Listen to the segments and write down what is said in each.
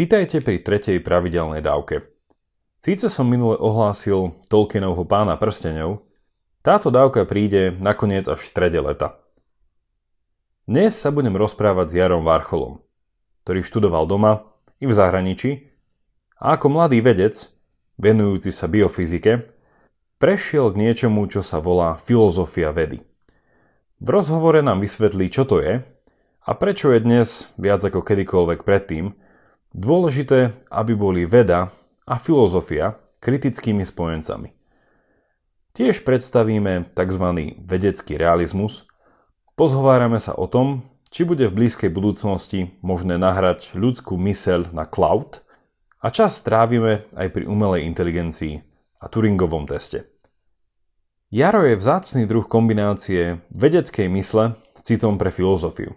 Vitajte pri tretej pravidelnej dávke. Síce som minule ohlásil Tolkienovho pána prstenov, táto dávka príde nakoniec až v strede leta. Dnes sa budem rozprávať s Jarom Varcholom, ktorý študoval doma i v zahraničí a ako mladý vedec, venujúci sa biofyzike, prešiel k niečomu, čo sa volá filozofia vedy. V rozhovore nám vysvetlí, čo to je a prečo je dnes, viac ako kedykoľvek predtým, dôležité, aby boli veda a filozofia kritickými spojencami. Tiež predstavíme tzv. vedecký realizmus, pozhovárame sa o tom, či bude v blízkej budúcnosti možné nahrať ľudskú myseľ na cloud a čas strávime aj pri umelej inteligencii a Turingovom teste. Jaro je vzácný druh kombinácie vedeckej mysle s citom pre filozofiu.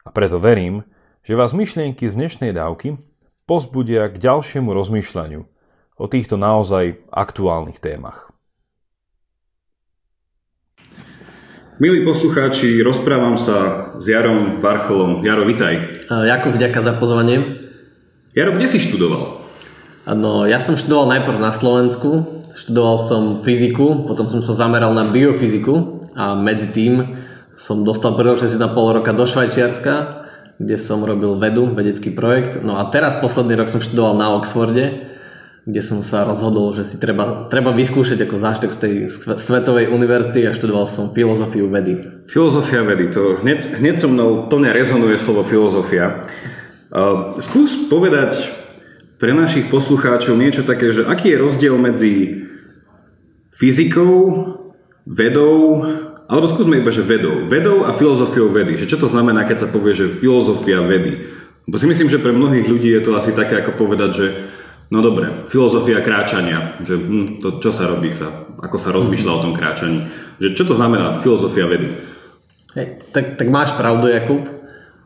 A preto verím, že vás myšlienky z dnešnej dávky pozbudia k ďalšiemu rozmýšľaniu o týchto naozaj aktuálnych témach. Milí poslucháči, rozprávam sa s Jarom Varcholom. Jaro, vitaj. Jakub, vďaka za pozvanie. Jaro, kde si študoval? No, ja som študoval najprv na Slovensku, študoval som fyziku, potom som sa zameral na biofyziku a medzi tým som dostal príležitosť na pol roka do Švajčiarska kde som robil vedu, vedecký projekt. No a teraz posledný rok som študoval na Oxforde, kde som sa rozhodol, že si treba, treba vyskúšať ako zážitok z tej svetovej univerzity a študoval som filozofiu vedy. Filozofia vedy, to hneď, hneď so mnou plne rezonuje slovo filozofia. Uh, skús povedať pre našich poslucháčov niečo také, že aký je rozdiel medzi fyzikou, vedou alebo skúsme iba, že vedou. Vedou a filozofiou vedy. Že čo to znamená, keď sa povie, že filozofia vedy? Bo si myslím, že pre mnohých ľudí je to asi také, ako povedať, že no dobre, filozofia kráčania. Že hm, to, čo sa robí sa, ako sa rozmýšľa o tom kráčaní. Že čo to znamená filozofia vedy? Hej, tak, tak máš pravdu, Jakub.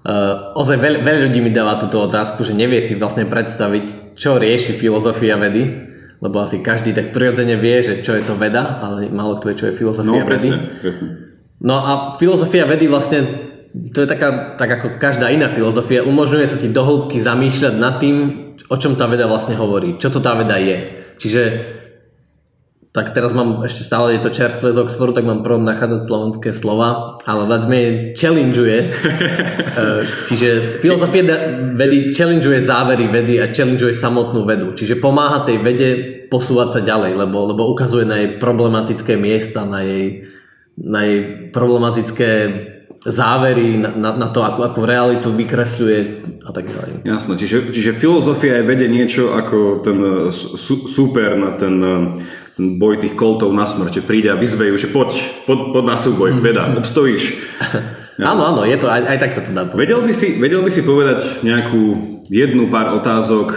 Uh, ozaj veľ, veľa ľudí mi dáva túto otázku, že nevie si vlastne predstaviť, čo rieši filozofia vedy lebo asi každý tak prirodzene vie, že čo je to veda, ale málo kto vie, čo je filozofia no, vedy. Presne. No a filozofia vedy vlastne, to je taká, tak ako každá iná filozofia, umožňuje sa ti dohlbky zamýšľať nad tým, o čom tá veda vlastne hovorí, čo to tá veda je. Čiže tak teraz mám ešte stále je to čerstvé z Oxfordu, tak mám prvom nachádzať slovenské slova, ale veľmi challengeuje. E, čiže filozofia vedy challengeuje závery vedy a challengeuje samotnú vedu. Čiže pomáha tej vede posúvať sa ďalej, lebo, lebo ukazuje na jej problematické miesta, na jej, na jej problematické závery, na, na, na to, ako, ako realitu vykresľuje a tak ďalej. Jasno, čiže, čiže filozofia je vede niečo ako ten su, super na ten ten boj tých koltov na smrť, že príde a vyzvejú, že poď, poď, poď na súboj, mhm. veda, obstojíš. Ja. Áno, áno, je to, aj, aj tak sa to dá povedať. Vedel by, si, vedel by si povedať nejakú jednu pár otázok,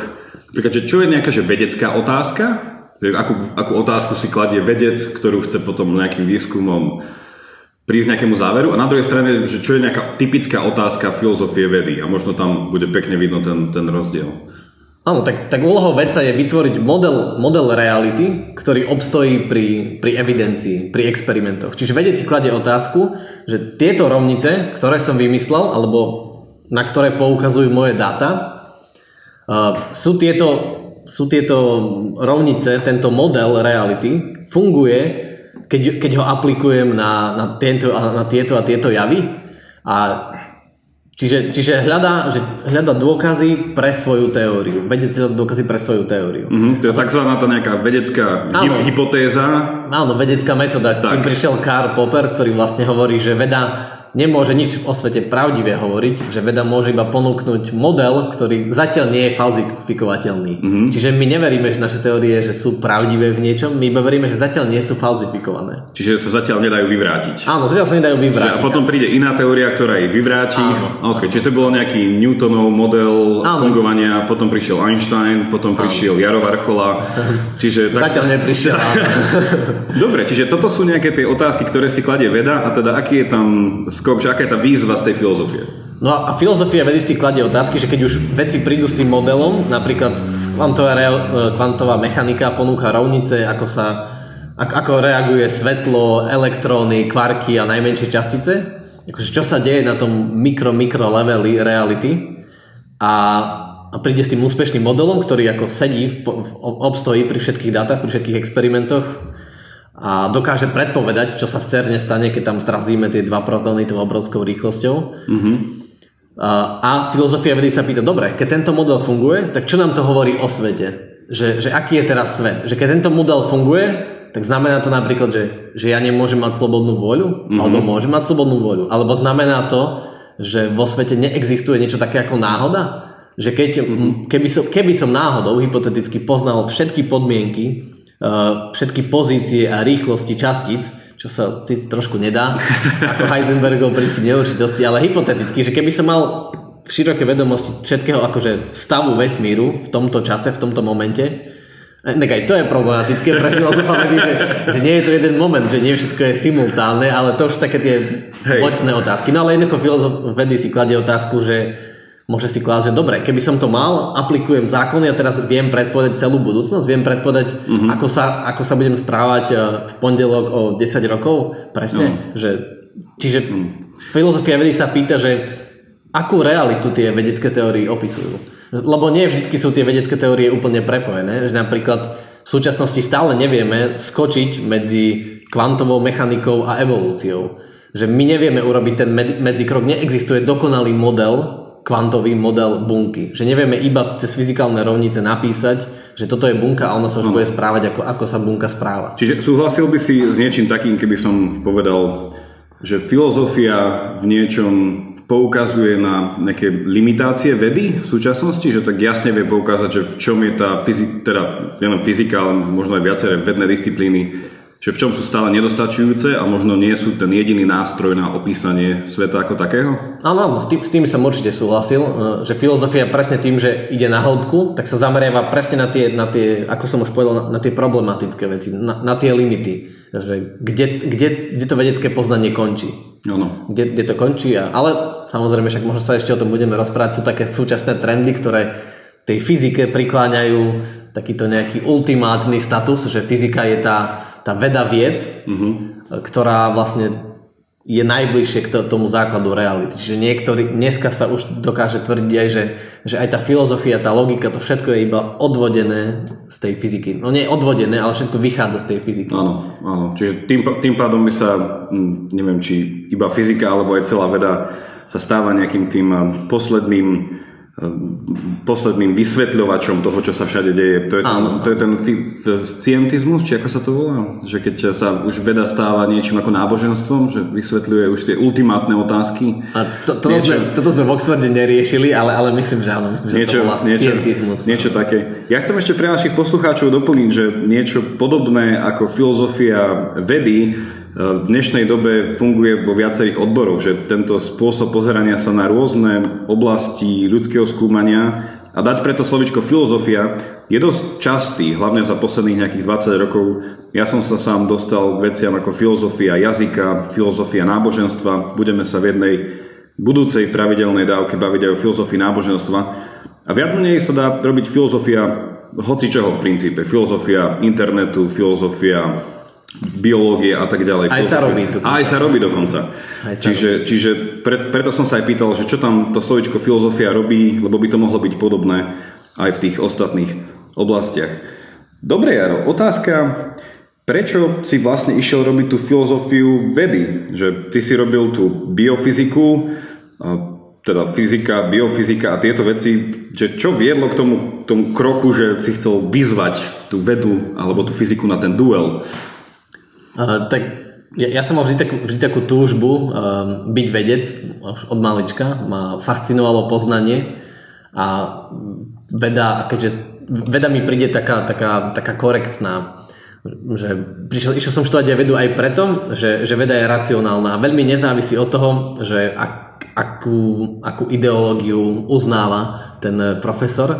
napríklad, že čo je nejaká že vedecká otázka, akú, akú otázku si kladie vedec, ktorú chce potom nejakým výskumom prísť nejakému záveru a na druhej strane, že čo je nejaká typická otázka filozofie vedy a možno tam bude pekne vidno ten, ten rozdiel. Áno, tak, tak úlohou vedca je vytvoriť model, model reality, ktorý obstojí pri, pri evidencii, pri experimentoch. Čiže vedec si kladie otázku, že tieto rovnice, ktoré som vymyslel, alebo na ktoré poukazujú moje dáta, uh, sú, tieto, sú tieto rovnice, tento model reality funguje, keď, keď ho aplikujem na, na, tento, na tieto a tieto javy a Čiže, čiže hľadá, že hľadá dôkazy pre svoju teóriu. Vedec hľadá dôkazy pre svoju teóriu. Mm-hmm, to je takzvaná tá nejaká vedecká áno, hypotéza. Áno, vedecká metóda. S tým prišiel Karl Popper, ktorý vlastne hovorí, že veda nemôže nič o svete pravdivé hovoriť, že veda môže iba ponúknuť model, ktorý zatiaľ nie je falzifikovateľný. Mm-hmm. Čiže my neveríme, že naše teórie že sú pravdivé v niečom, my iba veríme, že zatiaľ nie sú falzifikované. Čiže sa zatiaľ nedajú vyvrátiť. Áno, zatiaľ sa nedajú vyvrátiť. Čiže a potom príde iná teória, ktorá ich vyvráti. Áno, okay, áno. Čiže to bolo nejaký Newtonov model áno. fungovania, potom prišiel Einstein, potom prišiel Jaro Varchola. Čiže tak... Zatiaľ neprišiel. Dobre, čiže toto sú nejaké tie otázky, ktoré si kladie veda a teda aký je tam skok, že aká je tá výzva z tej filozofie? No a filozofia vedy si kladie otázky, že keď už veci prídu s tým modelom, napríklad kvantová, re, kvantová mechanika ponúka rovnice, ako sa ako reaguje svetlo, elektróny, kvarky a najmenšie častice, akože čo sa deje na tom mikro-mikro leveli reality? A a príde s tým úspešným modelom, ktorý ako sedí v, v obstojí pri všetkých dátach, pri všetkých experimentoch a dokáže predpovedať, čo sa v CERNE stane, keď tam zrazíme tie dva protóny tou obrovskou rýchlosťou. Mm-hmm. A, filozofia vedy sa pýta, dobre, keď tento model funguje, tak čo nám to hovorí o svete? Že, že aký je teraz svet? Že keď tento model funguje, tak znamená to napríklad, že, že ja nemôžem mať slobodnú voľu, mm-hmm. alebo môžem mať slobodnú voľu. Alebo znamená to, že vo svete neexistuje niečo také ako náhoda? Že keď, mm-hmm. keby, som, keby som náhodou hypoteticky poznal všetky podmienky, všetky pozície a rýchlosti častíc, čo sa síce trošku nedá, ako Heisenbergov princíp neurčitosti, ale hypoteticky, že keby som mal široké vedomosti všetkého akože stavu vesmíru v tomto čase, v tomto momente, tak aj to je problematické pre filozofa vedy, že, že nie je to jeden moment, že nie všetko je simultánne, ale to už také tie Hej. bočné otázky. No ale jednoducho filozof vedy si kladie otázku, že môže si klásť, že dobre, keby som to mal, aplikujem zákony a teraz viem predpovedať celú budúcnosť, viem predpovedať, mm-hmm. ako, sa, ako sa budem správať e, v pondelok o 10 rokov, presne. No. Že, čiže mm. filozofia vedy sa pýta, že akú realitu tie vedecké teórie opisujú. Lebo nie vždy sú tie vedecké teórie úplne prepojené, že napríklad v súčasnosti stále nevieme skočiť medzi kvantovou mechanikou a evolúciou. Že my nevieme urobiť ten medzikrok, neexistuje dokonalý model, kvantový model bunky. Že nevieme iba cez fyzikálne rovnice napísať, že toto je bunka a ona sa už no. bude správať, ako, ako sa bunka správa. Čiže súhlasil by si s niečím takým, keby som povedal, že filozofia v niečom poukazuje na nejaké limitácie vedy v súčasnosti, že tak jasne vie poukázať, že v čom je tá fyzika, teda nielen fyzika, ale možno aj viaceré vedné disciplíny, že v čom sú stále nedostačujúce a možno nie sú ten jediný nástroj na opísanie sveta ako takého? Áno, áno, s tým, s tým som určite súhlasil, e, že filozofia presne tým, že ide na hĺbku, tak sa zameriava presne na tie, na tie ako som už povedal, na, na tie problematické veci, na, na tie limity, že kde, kde, kde to vedecké poznanie končí. Ano. Kde, kde to končí. A, ale samozrejme, však možno sa ešte o tom budeme rozprávať. Sú také súčasné trendy, ktoré tej fyzike prikláňajú takýto nejaký ultimátny status, že fyzika je tá, tá veda vied, uh-huh. ktorá vlastne je najbližšie k tomu základu reality. Čiže niektorý, dneska sa už dokáže tvrdiť aj, že, že aj tá filozofia, tá logika, to všetko je iba odvodené z tej fyziky. No nie odvodené, ale všetko vychádza z tej fyziky. Áno, áno. Čiže tým, tým pádom by sa, hm, neviem, či iba fyzika, alebo aj celá veda sa stáva nejakým tým hm, posledným posledným vysvetľovačom toho, čo sa všade deje. To je ten, to je ten scientizmus, či ako sa to volá? Že keď sa už veda stáva niečím ako náboženstvom, že vysvetľuje už tie ultimátne otázky. A to, to niečo, sme, toto sme v Oxforde neriešili, ale, ale myslím, že áno. Myslím, že niečo, to volá niečo, scientizmus. Niečo také. Ja chcem ešte pre našich poslucháčov doplniť, že niečo podobné ako filozofia vedy v dnešnej dobe funguje vo viacerých odboroch, že tento spôsob pozerania sa na rôzne oblasti ľudského skúmania a dať preto slovičko filozofia je dosť častý, hlavne za posledných nejakých 20 rokov. Ja som sa sám dostal k veciam ako filozofia jazyka, filozofia náboženstva. Budeme sa v jednej budúcej pravidelnej dávke baviť aj o filozofii náboženstva. A viac menej sa dá robiť filozofia hoci čoho v princípe. Filozofia internetu, filozofia biológie a tak ďalej. Aj sa robí. Aj sa robí dokonca. Aj sa čiže robí. čiže pre, preto som sa aj pýtal, že čo tam to slovičko filozofia robí, lebo by to mohlo byť podobné aj v tých ostatných oblastiach. Dobre, Jaro, otázka, prečo si vlastne išiel robiť tú filozofiu vedy? Že ty si robil tú biofyziku, teda fyzika, biofyzika a tieto veci, že čo viedlo k tomu, tomu kroku, že si chcel vyzvať tú vedu alebo tú fyziku na ten duel? Uh, tak ja, ja som mal vždy takú, vždy takú túžbu uh, byť vedec od malička. Ma fascinovalo poznanie a veda, keďže veda mi príde taká, taká, taká korektná, že prišiel, išiel som študovať aj vedu aj preto, že, že veda je racionálna a veľmi nezávisí od toho, že ak, akú, akú ideológiu uznáva ten profesor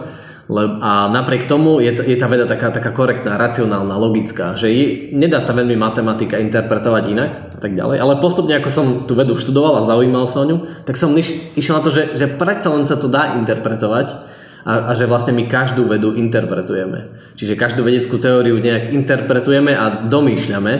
a napriek tomu je, je tá veda taká, taká korektná, racionálna, logická, že je, nedá sa veľmi matematika interpretovať inak a tak ďalej, ale postupne ako som tú vedu študoval a zaujímal sa o ňu, tak som iš, išiel na to, že, že predsa len sa to dá interpretovať a, a že vlastne my každú vedu interpretujeme. Čiže každú vedeckú teóriu nejak interpretujeme a domýšľame,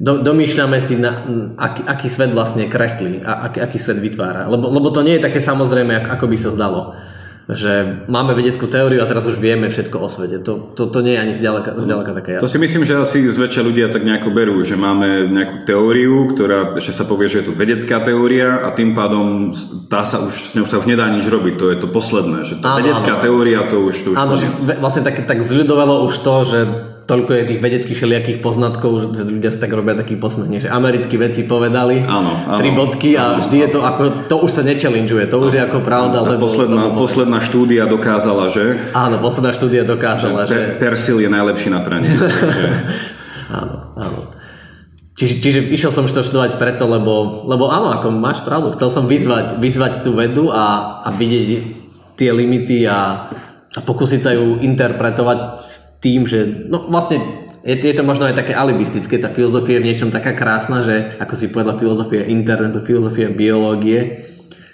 do, domýšľame si, na, aký, aký svet vlastne kreslí a aký, aký svet vytvára. Lebo, lebo to nie je také samozrejme, ako by sa zdalo že máme vedeckú teóriu a teraz už vieme všetko o svete. To, to, to nie je ani zďaleka, zďaleka také jasné. To si myslím, že asi zväčša ľudia tak nejako berú, že máme nejakú teóriu, ktorá ešte sa povie, že je to vedecká teória a tým pádom tá sa už, s ňou sa už nedá nič robiť. To je to posledné, že tá áno, vedecká áno. teória to už to už Áno, že vlastne tak, tak zľudovalo už to, že toľko je tých vedeckých všelijakých poznatkov, že ľudia si tak robia taký posmech, že americkí vedci povedali áno, áno, tri bodky a áno, vždy je to ako, to už sa nechallengeuje, to už je ako pravda. Lebo, posledná, lebo posledná štúdia dokázala, že? Áno, posledná štúdia dokázala, že... že... Persil je najlepší na pranie. áno, áno. Čiže, čiže išiel som to študovať preto, lebo, lebo áno, ako máš pravdu, chcel som vyzvať, vyzvať tú vedu a, a vidieť tie limity a, a pokúsiť sa ju interpretovať tým, že no vlastne je, je to možno aj také alibistické, tá filozofia je v niečom taká krásna, že ako si povedala filozofia internetu, filozofia biológie,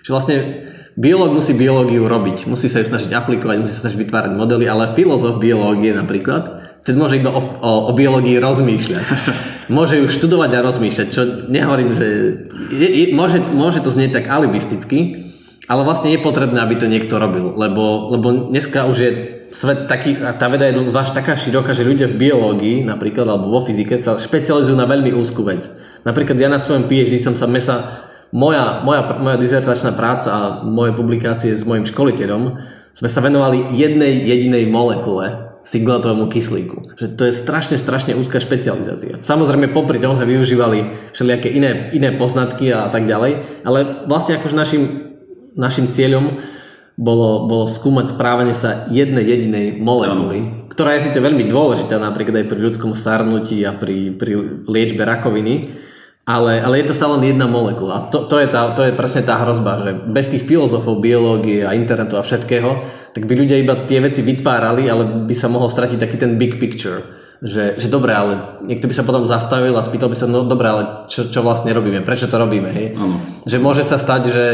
že vlastne biológ musí biológiu robiť, musí sa ju snažiť aplikovať, musí sa snažiť vytvárať modely, ale filozof biológie napríklad, ten môže iba o, o, o biológii rozmýšľať. Môže ju študovať a rozmýšľať, čo nehovorím, že je, je, môže, môže to znieť tak alibisticky, ale vlastne je potrebné, aby to niekto robil, lebo, lebo dneska už je svet taký, a tá veda je zvlášť taká široká, že ľudia v biológii napríklad alebo vo fyzike sa špecializujú na veľmi úzkú vec. Napríklad ja na svojom PhD som sa mesa, moja, moja, moja dizertačná práca a moje publikácie s mojim školiteľom sme sa venovali jednej jedinej molekule singletovému kyslíku. Že to je strašne, strašne úzka špecializácia. Samozrejme, popri tom sme využívali všelijaké iné, iné poznatky a tak ďalej, ale vlastne akož našim, našim cieľom bolo, bolo skúmať správanie sa jednej jedinej molekuly, ano. ktorá je síce veľmi dôležitá napríklad aj pri ľudskom starnutí a pri, pri liečbe rakoviny, ale, ale je to stále len jedna molekula. To, to, je tá, to je presne tá hrozba, že bez tých filozofov, biológie a internetu a všetkého, tak by ľudia iba tie veci vytvárali, ale by sa mohol stratiť taký ten big picture. Že, že dobre, ale niekto by sa potom zastavil a spýtal by sa, no dobre, ale čo, čo vlastne robíme, prečo to robíme, hej? Ano. Že môže sa stať, že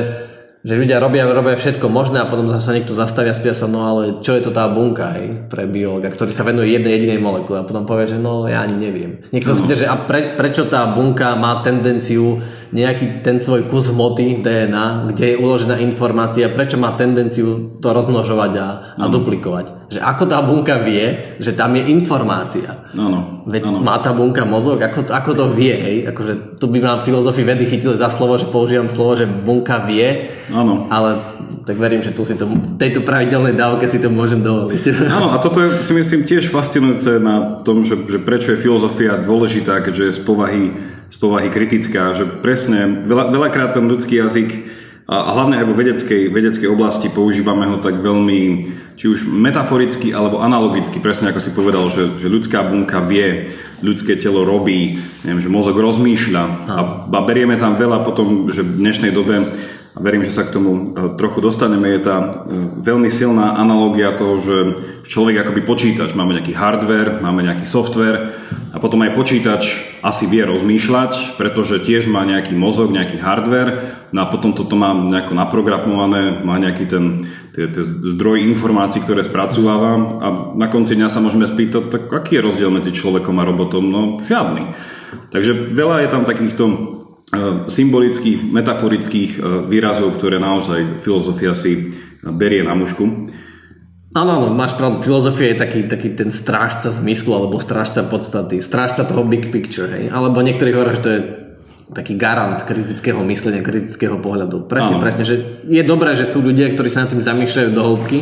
že ľudia robia, robia všetko možné a potom sa niekto zastavia a sa, no ale čo je to tá bunka hej, pre biologa, ktorý sa venuje jednej jedinej molekule a potom povie, že no ja ani neviem. Niekto sa spýta, že a pre, prečo tá bunka má tendenciu nejaký ten svoj kus hmoty DNA, kde je uložená informácia, prečo má tendenciu to rozmnožovať a, a duplikovať. Že ako tá bunka vie, že tam je informácia. Ano, Veď ano. má tá bunka mozog, ako, ako to vie, hej? Akože tu by ma filozofii vedy chytili za slovo, že používam slovo, že bunka vie, ano. ale tak verím, že tu si to, v tejto pravidelnej dávke si to môžem dovoliť. Áno, a toto je si myslím tiež fascinujúce na tom, že, že prečo je filozofia dôležitá, keďže je z povahy z povahy kritická, že presne veľa, veľakrát ten ľudský jazyk a hlavne aj vo vedeckej, vedeckej oblasti používame ho tak veľmi, či už metaforicky alebo analogicky, presne ako si povedal, že, že ľudská bunka vie, ľudské telo robí, neviem, že mozog rozmýšľa a, a berieme tam veľa potom, že v dnešnej dobe a verím, že sa k tomu e, trochu dostaneme, je tá e, veľmi silná analogia toho, že človek akoby počítač, máme nejaký hardware, máme nejaký software a potom aj počítač asi vie rozmýšľať, pretože tiež má nejaký mozog, nejaký hardware no a potom toto má nejako naprogramované, má nejaký ten tie, tie zdroj informácií, ktoré spracováva a na konci dňa sa môžeme spýtať, tak aký je rozdiel medzi človekom a robotom? No žiadny. Takže veľa je tam takýchto symbolických, metaforických e, výrazov, ktoré naozaj filozofia si berie na mužku. Áno, áno, máš pravdu. Filozofia je taký, taký ten strážca zmyslu alebo strážca podstaty, strážca toho big picture. Hej? Alebo niektorí hovoria, že to je taký garant kritického myslenia, kritického pohľadu. Presne, áno. presne, že je dobré, že sú ľudia, ktorí sa nad tým zamýšľajú do hĺbky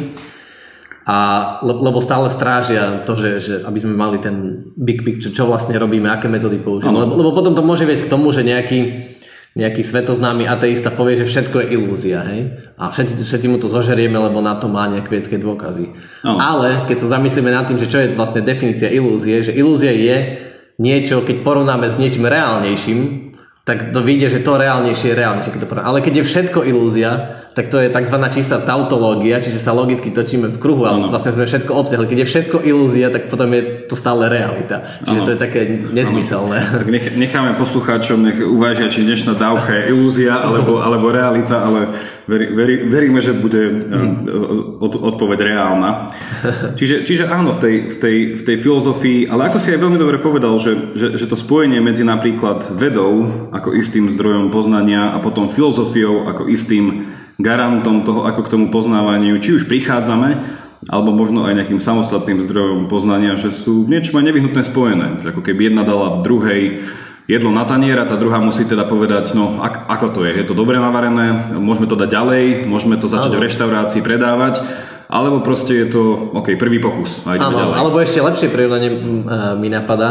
a, lebo stále strážia to, že, že aby sme mali ten big picture, čo vlastne robíme, aké metódy používame. Lebo, lebo potom to môže viesť k tomu, že nejaký, nejaký svetoznámy ateista povie, že všetko je ilúzia. Hej? A všetci, všetci mu to zožerieme, lebo na to má nejaké vedecké dôkazy. No. Ale keď sa zamyslíme nad tým, že čo je vlastne definícia ilúzie, že ilúzia je niečo, keď porovnáme s niečím reálnejším, tak to vyjde, že to reálnejšie je reálnejšie. Keď to Ale keď je všetko ilúzia, tak to je tzv. čistá tautológia, čiže sa logicky točíme v kruhu a vlastne sme všetko obsiahli. Keď je všetko ilúzia, tak potom je to stále realita. Čiže ano. to je také nezmyselné. Ano. Tak nech, necháme poslucháčom, nech uvážia, či dnešná dávka je ilúzia alebo, alebo realita, ale veri, veri, veríme, že bude eh, od, odpoveď reálna. Čiže, čiže áno, v tej, v, tej, v tej filozofii, ale ako si aj veľmi dobre povedal, že, že, že to spojenie medzi napríklad vedou ako istým zdrojom poznania a potom filozofiou ako istým garantom toho, ako k tomu poznávaniu, či už prichádzame, alebo možno aj nejakým samostatným zdrojom poznania, že sú v niečom aj nevyhnutné spojené. Že ako keby jedna dala druhej jedlo na tanier a tá druhá musí teda povedať, no ak, ako to je, je to dobre navarené, môžeme to dať ďalej, môžeme to začať ano. v reštaurácii predávať, alebo proste je to, OK, prvý pokus a ideme ďalej. Alebo ešte lepšie prirovnanie mi napadá,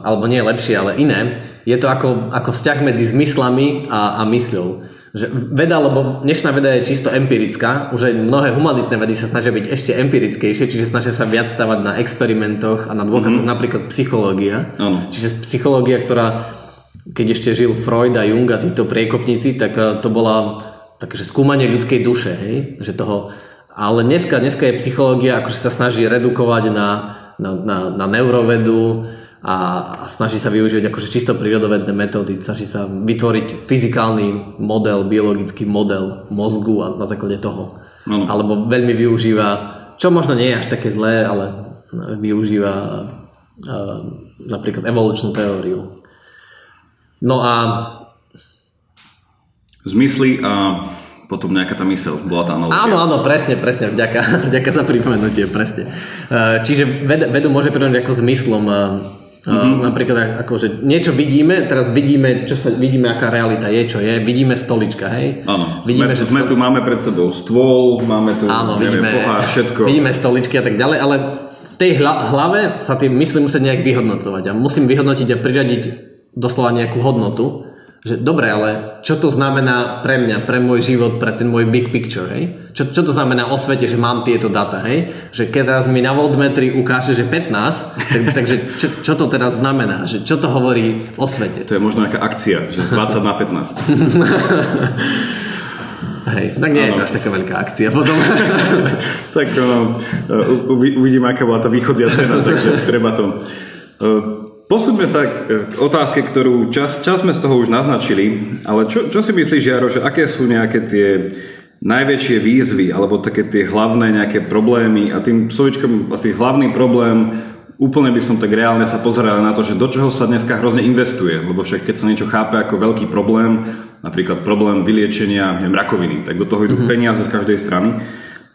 alebo nie lepšie, ale iné, je to ako, ako vzťah medzi zmyslami a, a mysľou že veda, lebo dnešná veda je čisto empirická, už aj mnohé humanitné vedy sa snažia byť ešte empirickejšie, čiže snažia sa viac stavať na experimentoch a na dôkazoch, mm-hmm. napríklad psychológia. Ano. Čiže psychológia, ktorá, keď ešte žil Freud a Jung a títo priekopníci, tak eh, to bola také, skúmanie ľudskej duše, hej? Že toho, ale dneska, dneska je psychológia, akože sa snaží redukovať na, na, na, na neurovedu, a, a snaží sa využívať akože čisto prírodovedné metódy, snaží sa vytvoriť fyzikálny model, biologický model mozgu a na základe toho. Ano. Alebo veľmi využíva, čo možno nie je až také zlé, ale využíva uh, napríklad evolučnú teóriu. No a zmysly a potom nejaká tá mysel, bola tá analogia. Áno, áno, presne, presne, vďaka, vďaka za pripomenutie, presne. Čiže vedu môže pripomenúť ako zmyslom Mm-hmm. Napríklad akože niečo vidíme, teraz vidíme, čo sa, vidíme, aká realita je, čo je, vidíme stolička, hej? Áno, vidíme, sme, že sme tu, máme pred sebou stôl, máme tu, áno, neviem, vidíme, pohár, všetko. Vidíme stoličky a tak ďalej, ale v tej hlave sa tie mysli musia nejak vyhodnocovať a musím vyhodnotiť a priradiť doslova nejakú hodnotu že dobre, ale čo to znamená pre mňa, pre môj život, pre ten môj big picture, hej? Čo, čo to znamená o svete, že mám tieto data, hej? Že keď teraz mi na voltmetri ukáže, že 15, tak, takže čo, čo to teraz znamená? Že čo to hovorí o svete? To je možno nejaká akcia, že z 20 na 15. Hej, tak nie ano. je to až taká veľká akcia potom. tak no, uvidím, aká bola tá východia cena, takže treba to uh, Posúďme sa k otázke, ktorú čas, čas sme z toho už naznačili, ale čo, čo si myslíš, Jaro, že aké sú nejaké tie najväčšie výzvy alebo také tie hlavné nejaké problémy? A tým slovičkom asi hlavný problém úplne by som tak reálne sa pozeral na to, že do čoho sa dneska hrozne investuje, lebo však keď sa niečo chápe ako veľký problém, napríklad problém vyliečenia neviem, rakoviny, tak do toho idú mm-hmm. peniaze z každej strany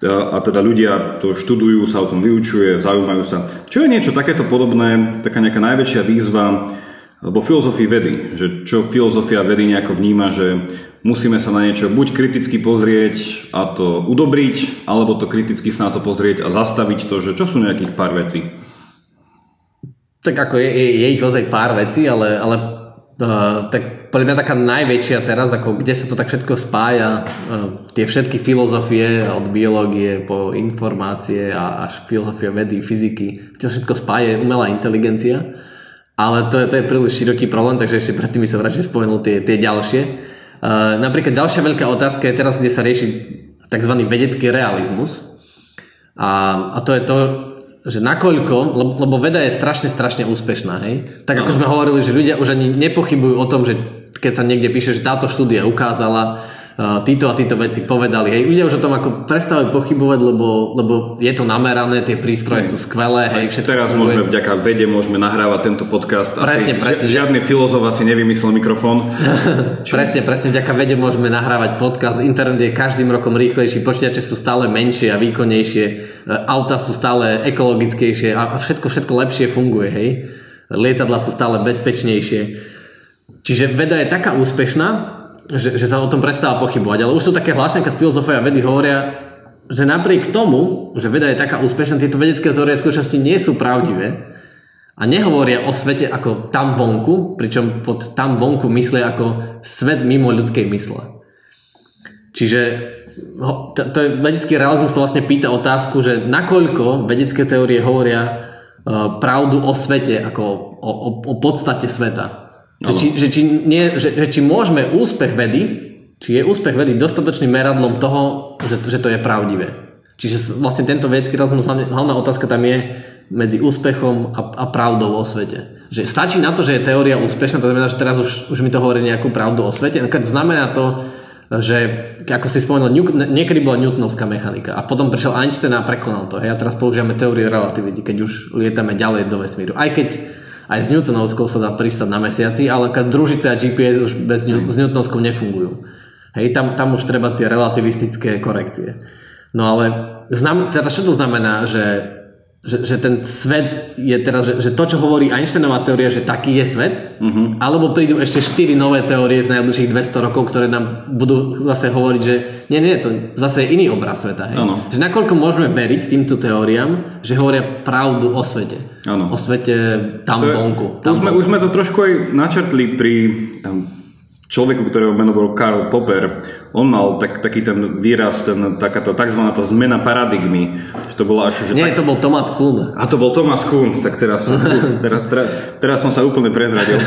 a teda ľudia to študujú, sa o tom vyučuje, zaujímajú sa. Čo je niečo takéto podobné, taká nejaká najväčšia výzva vo filozofii vedy, že čo filozofia vedy nejako vníma, že musíme sa na niečo buď kriticky pozrieť a to udobriť, alebo to kriticky sa na to pozrieť a zastaviť to, že čo sú nejakých pár vecí. Tak ako je, je, je ich ozaj pár vecí, ale, ale uh, tak podľa mňa taká najväčšia teraz, ako kde sa to tak všetko spája, uh, tie všetky filozofie od biológie po informácie a až filozofia vedy, fyziky, kde sa všetko spája umelá inteligencia. Ale to je, to je príliš široký problém, takže ešte predtým som radšej spomenul tie, tie ďalšie. Uh, napríklad ďalšia veľká otázka je teraz, kde sa rieši tzv. vedecký realizmus. A, a to je to, že nakoľko, lebo, lebo veda je strašne, strašne úspešná, hej? Tak ako no. sme hovorili, že ľudia už ani nepochybujú o tom, že keď sa niekde píše, že táto štúdia ukázala, títo a títo veci povedali. Hej, ľudia už o tom ako prestávajú pochybovať, lebo, lebo je to namerané, tie prístroje sú skvelé. Hej, všetko Teraz funguje. môžeme vďaka vede môžeme nahrávať tento podcast. Presne, asi, presne. Žiadny filozof asi nevymyslel mikrofón. presne, presne, vďaka vede môžeme nahrávať podcast. Internet je každým rokom rýchlejší, počítače sú stále menšie a výkonnejšie, e, auta sú stále ekologickejšie a všetko, všetko lepšie funguje. Hej. Lietadla sú stále bezpečnejšie. Čiže veda je taká úspešná, že, že sa o tom prestáva pochybovať. Ale už sú také hlasné, keď filozofia vedy hovoria, že napriek tomu, že veda je taká úspešná, tieto vedecké teórie skutočnosti nie sú pravdivé a nehovoria o svete ako tam vonku, pričom pod tam vonku myslia ako svet mimo ľudskej mysle. Čiže to, to je, vedecký realizmus to vlastne pýta otázku, že nakoľko vedecké teórie hovoria uh, pravdu o svete, ako o, o, o podstate sveta. Že či, že, či nie, že, že či môžeme úspech vedy, či je úspech vedy dostatočným meradlom toho, že, že to je pravdivé. Čiže vlastne tento vedecký rozmus, hlavná otázka tam je medzi úspechom a, a pravdou o svete. Že stačí na to, že je teória úspešná, to znamená, že teraz už, už mi to hovorí nejakú pravdu o svete. Znamená to, že ako si spomenul, niekedy bola Newtonovská mechanika a potom prišiel Einstein a prekonal to. Hej, a teraz používame teóriu relativity, keď už lietame ďalej do vesmíru. Aj keď aj s Newtonovskou sa dá pristať na mesiaci, ale družice a GPS už bez, s Newtonovskou nefungujú. Hej, tam, tam už treba tie relativistické korekcie. No ale znam, teda čo to znamená, že, že, že ten svet je teraz, že, že to, čo hovorí Einsteinová teória, že taký je svet, uh-huh. alebo prídu ešte 4 nové teórie z najbližších 200 rokov, ktoré nám budú zase hovoriť, že nie, nie, to zase je iný obraz sveta. Hej? Že nakoľko môžeme veriť týmto teóriám, že hovoria pravdu o svete. Áno. O svete tam To je- vonku. Už Tam sme, už sme to trošku aj načrtli pri um, človeku, ktorého meno bol Karl Popper. On mal tak, taký ten výraz, ten, takáto tzv. tá zmena paradigmy. Že to bolo až, že Nie, tak, to bol Thomas Kuhn. a to bol Thomas Kuhn, tak teraz, teraz, teraz, teraz som sa úplne prezradil.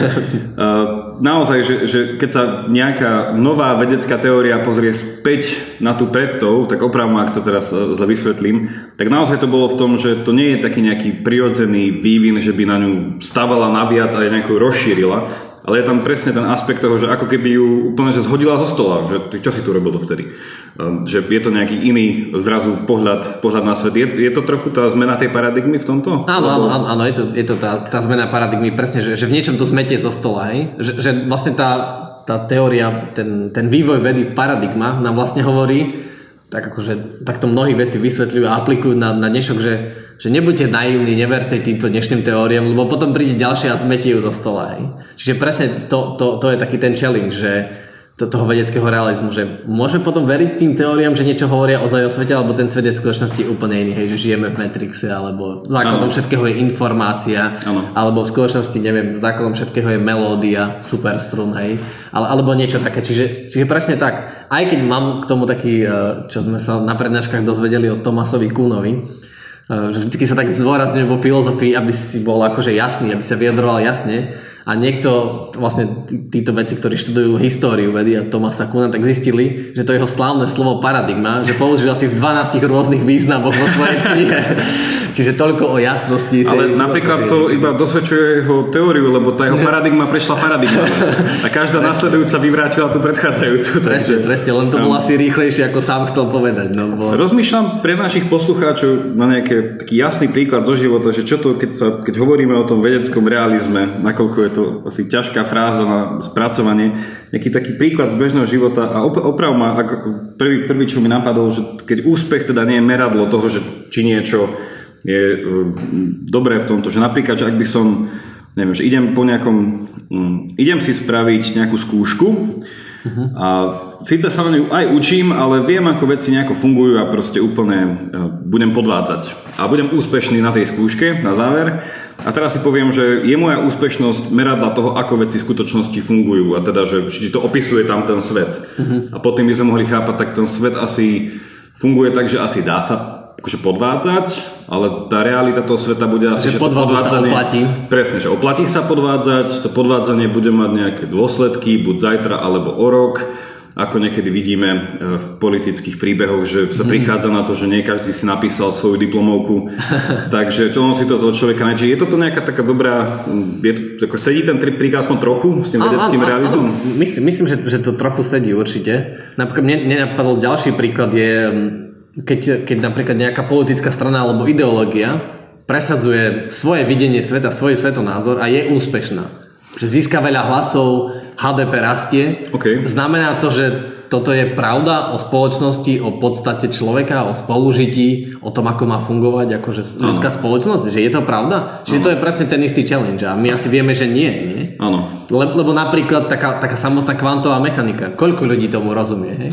Naozaj, že, že keď sa nejaká nová vedecká teória pozrie späť na tú predtou, tak opravom, ak to teraz uh, zle vysvetlím, tak naozaj to bolo v tom, že to nie je taký nejaký prirodzený vývin, že by na ňu stavala naviac a nejako rozšírila, ale je tam presne ten aspekt toho, že ako keby ju úplne že zhodila zo stola, že ty čo si tu robil dovtedy. Um, že je to nejaký iný zrazu pohľad, pohľad na svet. Je, je to trochu tá zmena tej paradigmy v tomto? Áno, áno, áno, áno, je to, je to tá, tá zmena paradigmy, presne, že, že v niečom to zmetie zo stola, hej? Že, že vlastne tá, tá teória, ten, ten vývoj vedy v paradigmách nám vlastne hovorí, tak akože takto mnohí veci vysvetľujú a aplikujú na, na dnešok, že, že nebuďte naivní, neverte týmto dnešným teóriám, lebo potom príde ďalšie a zmetie ju zo stola. Hej? Čiže presne to, to, to je taký ten challenge, že to, toho vedeckého realizmu, že môžeme potom veriť tým teóriám, že niečo hovoria ozaj o svete, alebo ten svet je v skutočnosti úplne iný, hej, že žijeme v Matrixe, alebo základom Áno. všetkého je informácia, Áno. alebo v skutočnosti, neviem, základom všetkého je melódia, superstrun, hej, ale, alebo niečo také. Čiže, čiže presne tak. Aj keď mám k tomu taký, eh, čo sme sa na prednáškach dozvedeli od Tomasovi Kunovi, že vždy sa tak zdôrazňuje vo filozofii, aby si bol akože jasný, aby sa vyjadroval jasne. A niekto, vlastne tí- títo veci, ktorí študujú históriu vedy a Tomasa Kuna, tak zistili, že to jeho slávne slovo paradigma, že použil asi v 12 rôznych významoch vo svojej knihe. Čiže toľko o jasnosti. tej Ale napríklad to iba dosvedčuje jeho teóriu, lebo tá jeho paradigma prešla paradigma. A každá nasledujúca vyvrátila tú predchádzajúcu. Presne, presne, len to bolo asi rýchlejšie, ako sám chcel povedať. No, bo... Rozmýšľam pre našich poslucháčov na nejaký taký jasný príklad zo života, že čo to, keď, sa, keď hovoríme o tom vedeckom realizme, nakoľko je to asi ťažká fráza na spracovanie, nejaký taký príklad z bežného života a op- oprav ma, prvý, prvý, čo mi napadol, že keď úspech teda nie je meradlo toho, že či niečo je uh, dobré v tomto, že napríklad, že ak by som neviem, že idem po nejakom, um, idem si spraviť nejakú skúšku a síce sa na ňu aj učím, ale viem, ako veci nejako fungujú a proste úplne uh, budem podvádzať. A budem úspešný na tej skúške, na záver. A teraz si poviem, že je moja úspešnosť meradla toho, ako veci v skutočnosti fungujú. A teda, že či to opisuje tam ten svet. A potom by sme mohli chápať, tak ten svet asi funguje tak, že asi dá sa akože podvádzať, ale tá realita toho sveta bude asi, Že že, to podvádzať sa oplatí. Presne, že oplatí sa podvádzať, to podvádzanie bude mať nejaké dôsledky, buď zajtra alebo o rok, ako niekedy vidíme e, v politických príbehoch, že sa prichádza na to, že nie každý si napísal svoju diplomovku, takže to on si to toho človeka nájde. Je toto nejaká taká dobrá, je to, ako sedí ten tri- príklad aspoň trochu s tým vedeckým Áno, realizmom? áno. Myslím, myslím že, že to trochu sedí určite. Napríklad mne, mne napadol ďalší príklad je, keď, keď napríklad nejaká politická strana alebo ideológia presadzuje svoje videnie sveta, svoj svetonázor a je úspešná. Že získa veľa hlasov, HDP rastie. OK. Znamená to, že toto je pravda o spoločnosti, o podstate človeka, o spolužití, o tom, ako má fungovať akože ľudská spoločnosť. Že je to pravda? Čiže to je presne ten istý challenge a my asi vieme, že nie. nie? Áno. Le, lebo napríklad taká, taká samotná kvantová mechanika. Koľko ľudí tomu rozumie? Hej?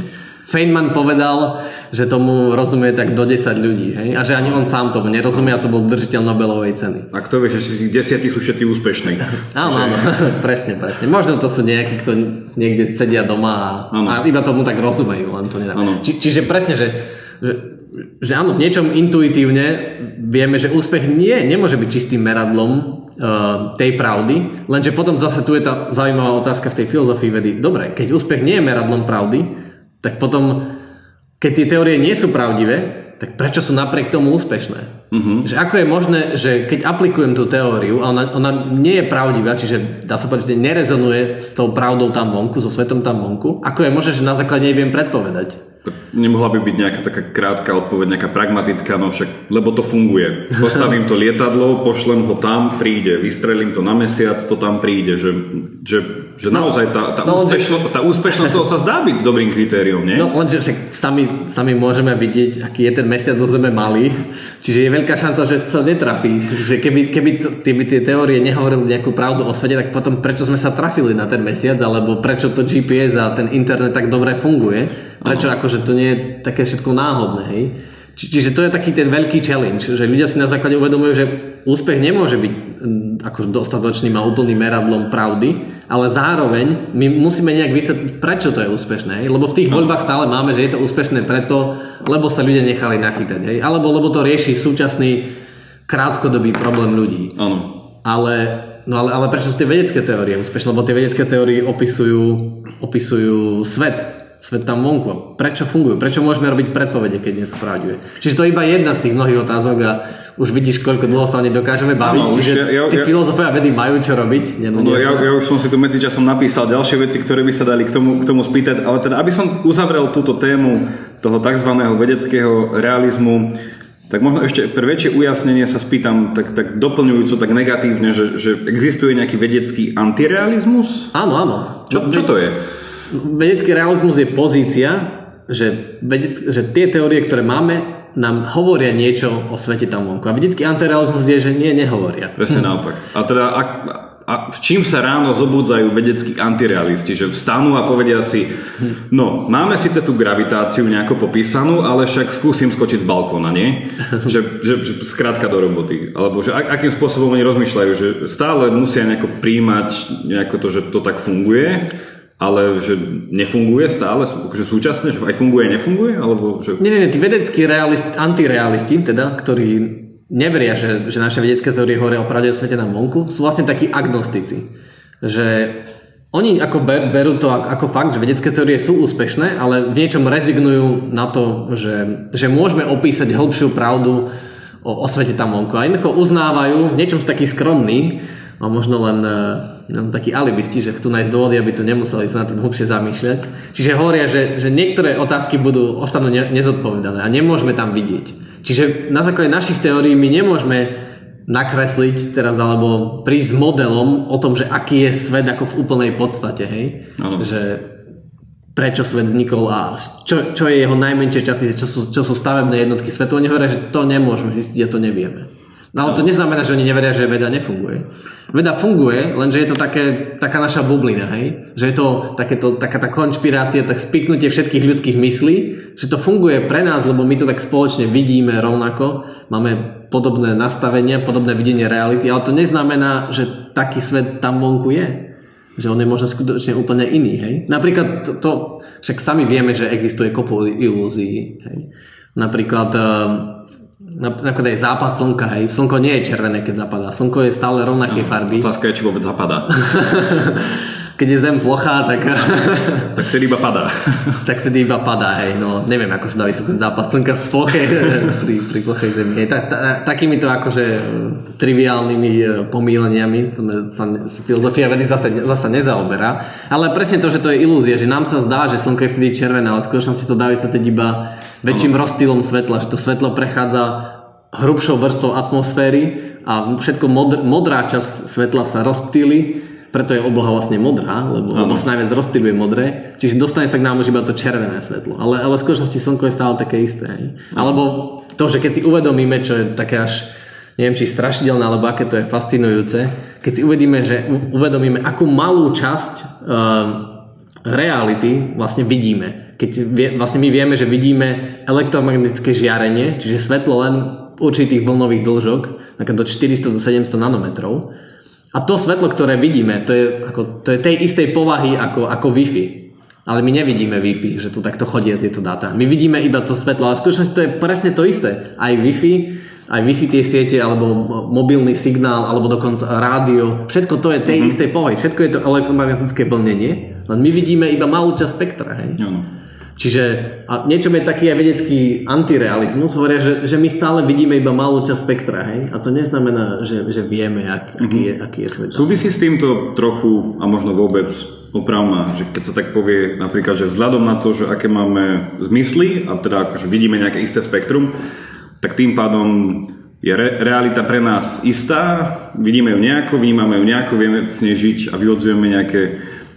Feynman povedal, že tomu rozumie tak do 10 ľudí. Hej? A že ani on sám tomu nerozumie a to bol držiteľ Nobelovej ceny. A kto vie, že z tých desiatich sú všetci úspešní. Áno, áno, presne, presne. Možno to sú nejakí, kto niekde sedia doma a, a iba tomu tak rozumejú, len to nedá. Či, čiže presne, že, že, že áno, v niečom intuitívne vieme, že úspech nie, nemôže byť čistým meradlom uh, tej pravdy, lenže potom zase tu je tá zaujímavá otázka v tej filozofii vedy. Dobre, keď úspech nie je meradlom pravdy, tak potom, keď tie teórie nie sú pravdivé, tak prečo sú napriek tomu úspešné? Uh-huh. Že ako je možné, že keď aplikujem tú teóriu a ona, ona nie je pravdivá, čiže dá sa povedať, že nerezonuje s tou pravdou tam vonku, so svetom tam vonku, ako je možné, že na základe nej viem predpovedať? Nemohla by byť nejaká taká krátka odpoveď, nejaká pragmatická, no však, lebo to funguje. Postavím to lietadlo, pošlem ho tam, príde, vystrelím to na mesiac, to tam príde, že, že, že no, naozaj tá, tá, no, úspešno, tá úspešnosť toho sa zdá byť dobrým kritériom, nie? No lenže však sami, sami môžeme vidieť, aký je ten mesiac zo Zeme malý, čiže je veľká šanca, že sa netrafí. Že keby, keby, to, keby tie teórie nehovorili nejakú pravdu o svete, tak potom prečo sme sa trafili na ten mesiac, alebo prečo to GPS a ten internet tak dobre funguje? Prečo Aha. akože to nie je také všetko náhodné, hej? Či, čiže to je taký ten veľký challenge, že ľudia si na základe uvedomujú, že úspech nemôže byť ako dostatočným a úplným meradlom pravdy, ale zároveň my musíme nejak vysvetliť, prečo to je úspešné. Hej? Lebo v tých no. voľbách stále máme, že je to úspešné preto, lebo sa ľudia nechali nachytať. Hej? Alebo lebo to rieši súčasný krátkodobý problém ľudí. Áno. Ale, no ale, ale prečo sú tie vedecké teórie úspešné? Lebo tie vedecké teórie opisujú, opisujú svet svet tam vonku. Prečo fungujú? Prečo môžeme robiť predpovede, keď nie sú pravdivé? Čiže to je iba jedna z tých mnohých otázok a už vidíš, koľko dlho sa o nej dokážeme baviť. Áno, Čiže ja, ja, tí ja, filozofia vedy majú čo robiť. No, ja, ja už som si tu medzičasom napísal ďalšie veci, ktoré by sa dali k tomu, k tomu spýtať, ale teda aby som uzavrel túto tému toho tzv. vedeckého realizmu, tak možno ešte pre väčšie ujasnenie sa spýtam tak, tak doplňujúco, tak negatívne, že, že existuje nejaký vedecký antirealizmus? Áno, áno. Čo, čo to je? Vedecký realizmus je pozícia, že, vedec, že tie teórie, ktoré máme, nám hovoria niečo o svete tam vonku. A vedecký antirealizmus je, že nie, nehovoria. Presne hm. naopak. A teda, ak, a v čím sa ráno zobudzajú vedeckí antirealisti? Že vstanú a povedia si, no, máme síce tú gravitáciu nejako popísanú, ale však skúsim skočiť z balkóna, nie? Že, že, že skrátka do roboty. Alebo že akým spôsobom oni rozmýšľajú, že stále musia nejako príjmať nejako to, že to tak funguje ale že nefunguje stále, že súčasne, že aj funguje, nefunguje? Alebo že... Nie, nie, tí vedeckí realist, antirealisti, teda, ktorí neveria, že, že naše vedecké teórie hovoria o pravde o svete na vonku, sú vlastne takí agnostici. Že oni ako ber, berú to ako fakt, že vedecké teórie sú úspešné, ale v niečom rezignujú na to, že, že môžeme opísať hĺbšiu pravdu o, o svete tam vonku. A jednoducho uznávajú, niečom sú takí skromní, a možno len no, takí alibisti, že chcú nájsť dôvody, aby to nemuseli sa na to hlbšie zamýšľať. Čiže hovoria, že, že niektoré otázky budú, ostanú ne, nezodpovedané a nemôžeme tam vidieť. Čiže na základe našich teórií my nemôžeme nakresliť teraz alebo prísť s modelom o tom, že aký je svet ako v úplnej podstate, hej? Ano. Že prečo svet vznikol a čo, čo je jeho najmenšie časy, čo sú, čo sú stavebné jednotky svetu. Oni hovoria, že to nemôžeme zistiť a to nevieme. No ale to neznamená, že oni neveria, že veda nefunguje. Veda funguje, lenže je to také, taká naša bublina, hej? Že je to takéto, taká tá konšpirácia, tak spiknutie všetkých ľudských myslí, že to funguje pre nás, lebo my to tak spoločne vidíme rovnako, máme podobné nastavenia, podobné videnie reality, ale to neznamená, že taký svet tam vonku je. Že on je možno skutočne úplne iný, hej? Napríklad to, to však sami vieme, že existuje kopu ilúzií, hej? Napríklad napríklad aj západ slnka, hej. Slnko nie je červené, keď zapadá. Slnko je stále rovnakej no, farby. Otázka je, či vôbec zapadá. keď je zem plochá, tak... tak vtedy iba padá. tak vtedy iba padá, hej. No, neviem, ako sa dá vysvetliť ten západ slnka v ploche, pri, pri plochej zemi. Hej. Tak, ta, takýmito akože triviálnymi e, pomíleniami sa filozofia vedy zase, zase nezaoberá. Ale presne to, že to je ilúzia, že nám sa zdá, že slnko je vtedy červené, ale v skutočnosti to dá vysvetliť iba väčším rozptýlom svetla, že to svetlo prechádza hrubšou vrstvou atmosféry a všetko modr, modrá časť svetla sa rozptýli, preto je obloha vlastne modrá, lebo, lebo sa najviac rozptýluje modré, čiže dostane sa k nám už iba to červené svetlo. Ale, ale v skutočnosti slnko je stále také isté. Hej. Alebo to, že keď si uvedomíme, čo je také až neviem či strašidelné, alebo aké to je fascinujúce, keď si uvedíme, že uvedomíme, akú malú časť uh, reality vlastne vidíme keď vie, vlastne my vieme, že vidíme elektromagnetické žiarenie, čiže svetlo len určitých vlnových dĺžok, do 400 do 700 nanometrov. A to svetlo, ktoré vidíme, to je, ako, to je tej istej povahy ako, ako Wi-Fi. Ale my nevidíme Wi-Fi, že tu takto chodia tieto dáta. My vidíme iba to svetlo, ale v skutočnosti to je presne to isté. Aj Wi-Fi, aj Wi-Fi tie siete, alebo mobilný signál, alebo dokonca rádio, všetko to je tej mm-hmm. istej povahy. Všetko je to elektromagnetické vlnenie, len my vidíme iba malú časť spektra. Hej? No, no. Čiže a niečo je taký aj vedecký antirealizmus, hovoria, že, že my stále vidíme iba malú časť spektra, hej? A to neznamená, že, že vieme, ak, aký, mhm. je, aký je svet. Súvisí s týmto trochu, a možno vôbec, oprav ma, že keď sa tak povie napríklad, že vzhľadom na to, že aké máme zmysly, a teda akože vidíme nejaké isté spektrum, tak tým pádom je re, realita pre nás istá, vidíme ju nejako, vnímame ju nejako, vieme v nej žiť a vyvodzujeme nejaké,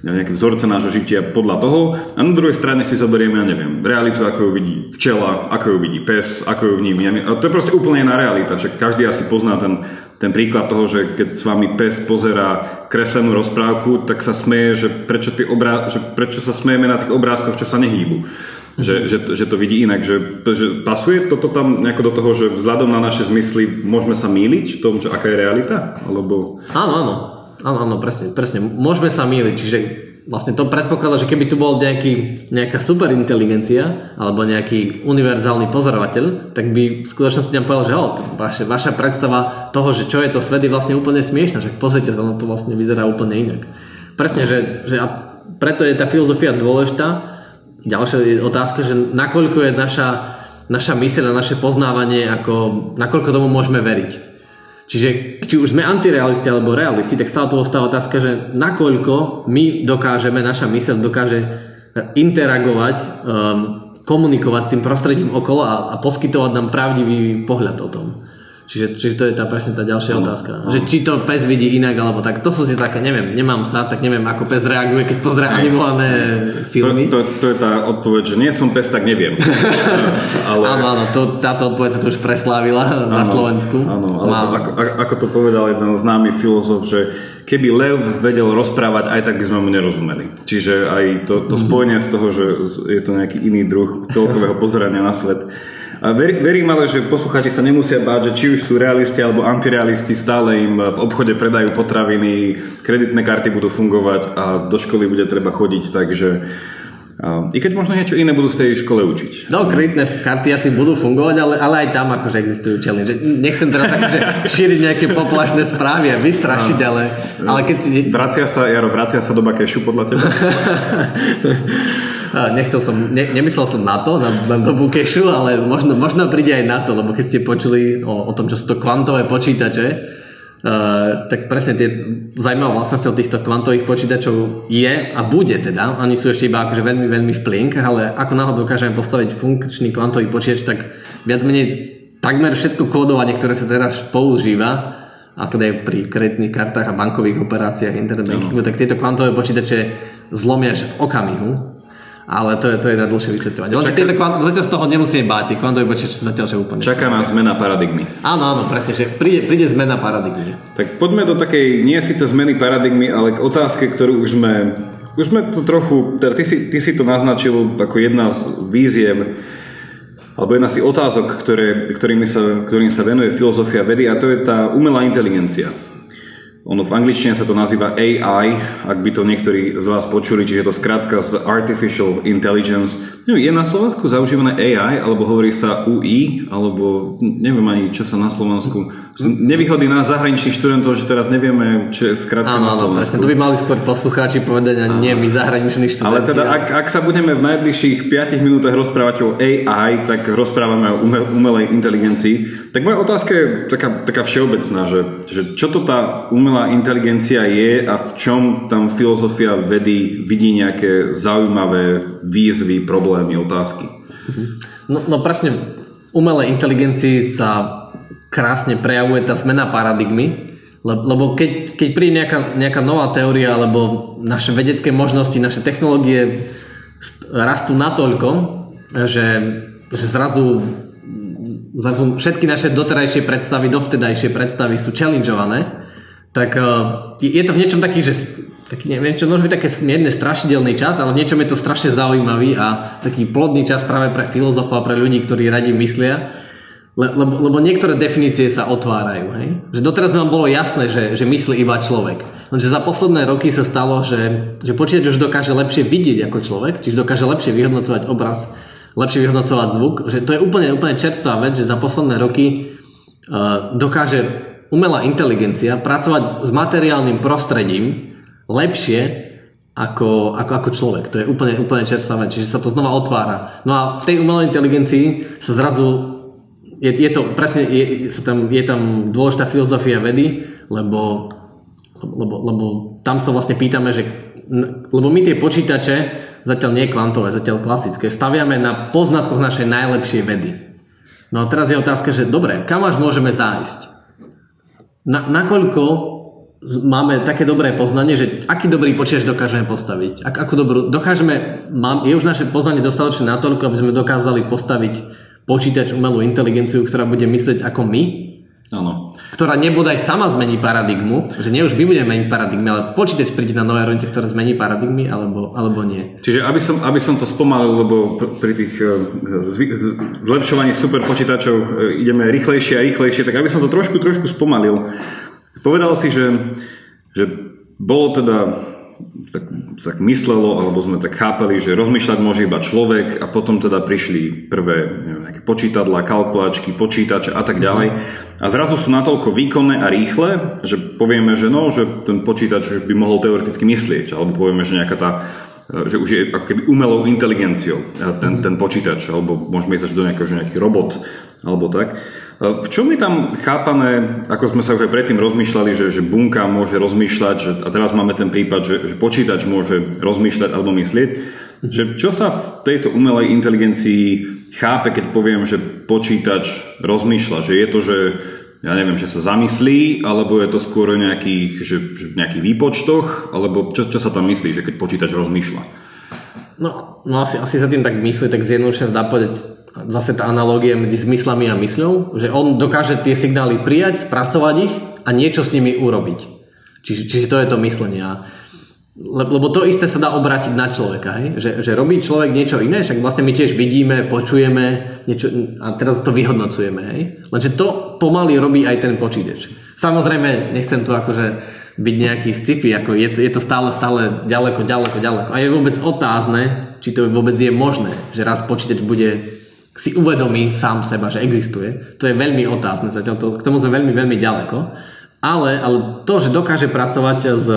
nejaké vzorce nášho žitia podľa toho. A na druhej strane si zoberieme, ja neviem, realitu, ako ju vidí včela, ako ju vidí pes, ako ju vníma. A to je proste úplne iná realita, že každý asi pozná ten, ten príklad toho, že keď s vami pes pozera kreslenú rozprávku, tak sa smeje, že prečo, tí obrá- že prečo sa smejeme na tých obrázkoch, čo sa nehýbu že, že, že to vidí inak. Že, že pasuje toto tam nejako do toho, že vzhľadom na naše zmysly môžeme sa míliť v tom, že aká je realita? Alebo... Áno, áno. Áno, áno, presne, presne. Môžeme sa míliť, čiže vlastne to predpokladá, že keby tu bol nejaký, nejaká superinteligencia alebo nejaký univerzálny pozorovateľ, tak by v skutočnosti nám povedal, že oh, vaše, vaša predstava toho, že čo je to svet, je vlastne úplne smiešná, že pozrite sa, ono to vlastne vyzerá úplne inak. Presne, že, že a preto je tá filozofia dôležitá, Ďalšia je otázka, že nakoľko je naša, naša myseľ a naše poznávanie, ako, nakoľko tomu môžeme veriť. Čiže či už sme antirealisti alebo realisti, tak stále tu ostáva otázka, že nakoľko my dokážeme, naša myseľ dokáže interagovať, um, komunikovať s tým prostredím okolo a, a poskytovať nám pravdivý pohľad o tom. Čiže, čiže to je tá presne tá ďalšia ano, otázka. Ano. Že či to pes vidí inak, alebo tak. To sú si také, neviem, nemám sa, tak neviem, ako pes reaguje, keď pozrie animované filmy. To, to, to je tá odpoveď, že nie som pes, tak neviem. ale... Áno, áno, to, táto odpoveď sa to už preslávila ano, na Slovensku. Áno, ale ako, ako to povedal jeden známy filozof, že keby lev vedel rozprávať, aj tak by sme mu nerozumeli. Čiže aj to, to spojenie z toho, že je to nejaký iný druh celkového pozerania na svet, ver, verím ale, že poslucháči sa nemusia báť, že či už sú realisti alebo antirealisti, stále im v obchode predajú potraviny, kreditné karty budú fungovať a do školy bude treba chodiť, takže i keď možno niečo iné budú v tej škole učiť. No, kreditné karty asi budú fungovať, ale, ale aj tam akože existujú challenge. Nechcem teraz akože šíriť nejaké poplašné správy a vystrašiť, ale, ale keď si... Vracia sa, Jaro, vracia sa do kešu podľa teba? Nechcel som, ne, nemyslel som na to, na, na dobu kešu, ale možno, možno príde aj na to, lebo keď ste počuli o, o tom, čo sú to kvantové počítače, uh, tak presne tie zaujímavé vlastnosťou týchto kvantových počítačov je a bude teda, oni sú ešte iba akože veľmi, veľmi v plienkach, ale ako náhodou dokážeme postaviť funkčný kvantový počítač, tak viac menej takmer všetko kódovanie, ktoré sa teraz používa, ako aj pri kreditných kartách a bankových operáciách internet bankingu, tak tieto kvantové počítače zlomia až v okamihu ale to je, to je na dlhšie vysvetľovanie. Čaká... tieto kvant- zatiaľ z toho nemusíme báť, tie kvantové počítače zatiaľ že úplne. Čaká nás zmena paradigmy. Áno, áno, presne, že príde, príde zmena paradigmy. Tak poďme do takej, nie síce zmeny paradigmy, ale k otázke, ktorú už sme, už sme to trochu, teda ty si, ty si to naznačil ako jedna z víziev, alebo jedna z otázok, ktoré, ktorými sa, ktorým sa venuje filozofia vedy a to je tá umelá inteligencia. Ono v angličtine sa to nazýva AI, ak by to niektorí z vás počuli, čiže je to skrátka z Artificial Intelligence. Neviem, je na Slovensku zaužívané AI, alebo hovorí sa UI, alebo neviem ani, čo sa na Slovensku... Nevýhody nás zahraničných študentov, že teraz nevieme, čo je skrátka na Slovensku. Áno, presne, to by mali skôr poslucháči povedať a nie my zahraniční študenti. Ale teda, ak, ak sa budeme v najbližších 5 minútach rozprávať o AI, tak rozprávame o umelej inteligencii. Tak moja otázka je taká, taká všeobecná, že, že čo to tá umelá umelá inteligencia je a v čom tam filozofia vedy vidí nejaké zaujímavé výzvy, problémy, otázky? No, no presne, umelej inteligencii sa krásne prejavuje tá zmena paradigmy, lebo keď, keď príde nejaká, nejaká nová teória alebo naše vedecké možnosti, naše technológie rastú natoľko, že, že zrazu, zrazu všetky naše doterajšie predstavy, dovtedajšie predstavy sú challengeované, tak uh, je to v niečom taký, že taký, neviem čo, môže byť také mierne strašidelný čas, ale v niečom je to strašne zaujímavý a taký plodný čas práve pre filozofov a pre ľudí, ktorí radi myslia. Le, lebo, lebo niektoré definície sa otvárajú. Hej? Že doteraz nám bolo jasné, že, že myslí iba človek. Lenže za posledné roky sa stalo, že, že počítač už dokáže lepšie vidieť ako človek, čiže dokáže lepšie vyhodnocovať obraz, lepšie vyhodnocovať zvuk. Že to je úplne, úplne čerstvá vec, že za posledné roky uh, dokáže umelá inteligencia pracovať s materiálnym prostredím lepšie ako, ako, ako človek. To je úplne, úplne čerstvá vec, čiže sa to znova otvára. No a v tej umelej inteligencii sa zrazu je, je to presne, je, sa tam, je tam dôležitá filozofia vedy, lebo, lebo, lebo tam sa vlastne pýtame, že Lebo my tie počítače, zatiaľ nie kvantové, zatiaľ klasické, staviame na poznatkoch našej najlepšej vedy. No a teraz je otázka, že dobre, kam až môžeme zájsť? Na, nakoľko máme také dobré poznanie, že aký dobrý počítač dokážeme postaviť? Ak, akú dobrú, dokážeme, mám, je už naše poznanie dostatočné natoľko, aby sme dokázali postaviť počítač umelú inteligenciu, ktorá bude myslieť ako my, Áno. Ktorá nebodaj sama zmení paradigmu, že nie už my budeme meniť paradigmy, ale počítač príde na nové rovnice, ktoré zmení paradigmy, alebo, alebo nie. Čiže aby som, aby som to spomalil, lebo pr- pri tých z- zlepšovaní super počítačov eh, ideme rýchlejšie a rýchlejšie, tak aby som to trošku, trošku spomalil. Povedal si, že, že bolo teda tak tak myslelo, alebo sme tak chápali, že rozmýšľať môže iba človek a potom teda prišli prvé neviem, nejaké počítadla, kalkulačky, počítače a tak ďalej. A zrazu sú natoľko výkonné a rýchle, že povieme, že no, že ten počítač by mohol teoreticky myslieť, alebo povieme, že nejaká tá že už je ako keby umelou inteligenciou ten, ten počítač, alebo môžeme ísť až do nejakého, že nejaký robot, alebo tak. V čom je tam chápané, ako sme sa už aj predtým rozmýšľali, že, že bunka môže rozmýšľať, že, a teraz máme ten prípad, že, že počítač môže rozmýšľať alebo myslieť, že čo sa v tejto umelej inteligencii chápe, keď poviem, že počítač rozmýšľa, že je to, že ja neviem, že sa zamyslí, alebo je to skôr o nejakých, že, že nejakých výpočtoch, alebo čo, čo sa tam myslí, že keď počítač rozmýšľa? No, no asi, asi sa tým tak myslí, tak zjednodušene zdá povedať zase tá analogia medzi zmyslami a mysľou, že on dokáže tie signály prijať, spracovať ich a niečo s nimi urobiť. Čiže, čiže to je to myslenie. A Le- Lebo to isté sa dá obrátiť na človeka, hej? Že, že robí človek niečo iné, však vlastne my tiež vidíme, počujeme niečo, a teraz to vyhodnocujeme. Hej? Lenže to pomaly robí aj ten počítač. Samozrejme, nechcem tu akože byť nejaký sci-fi, ako je to, je to stále, stále ďaleko, ďaleko, ďaleko. A je vôbec otázne, či to vôbec je možné, že raz počítač bude si uvedomí sám seba, že existuje. To je veľmi otázne, zatiaľ to, k tomu sme veľmi, veľmi ďaleko. Ale, ale to, že dokáže pracovať s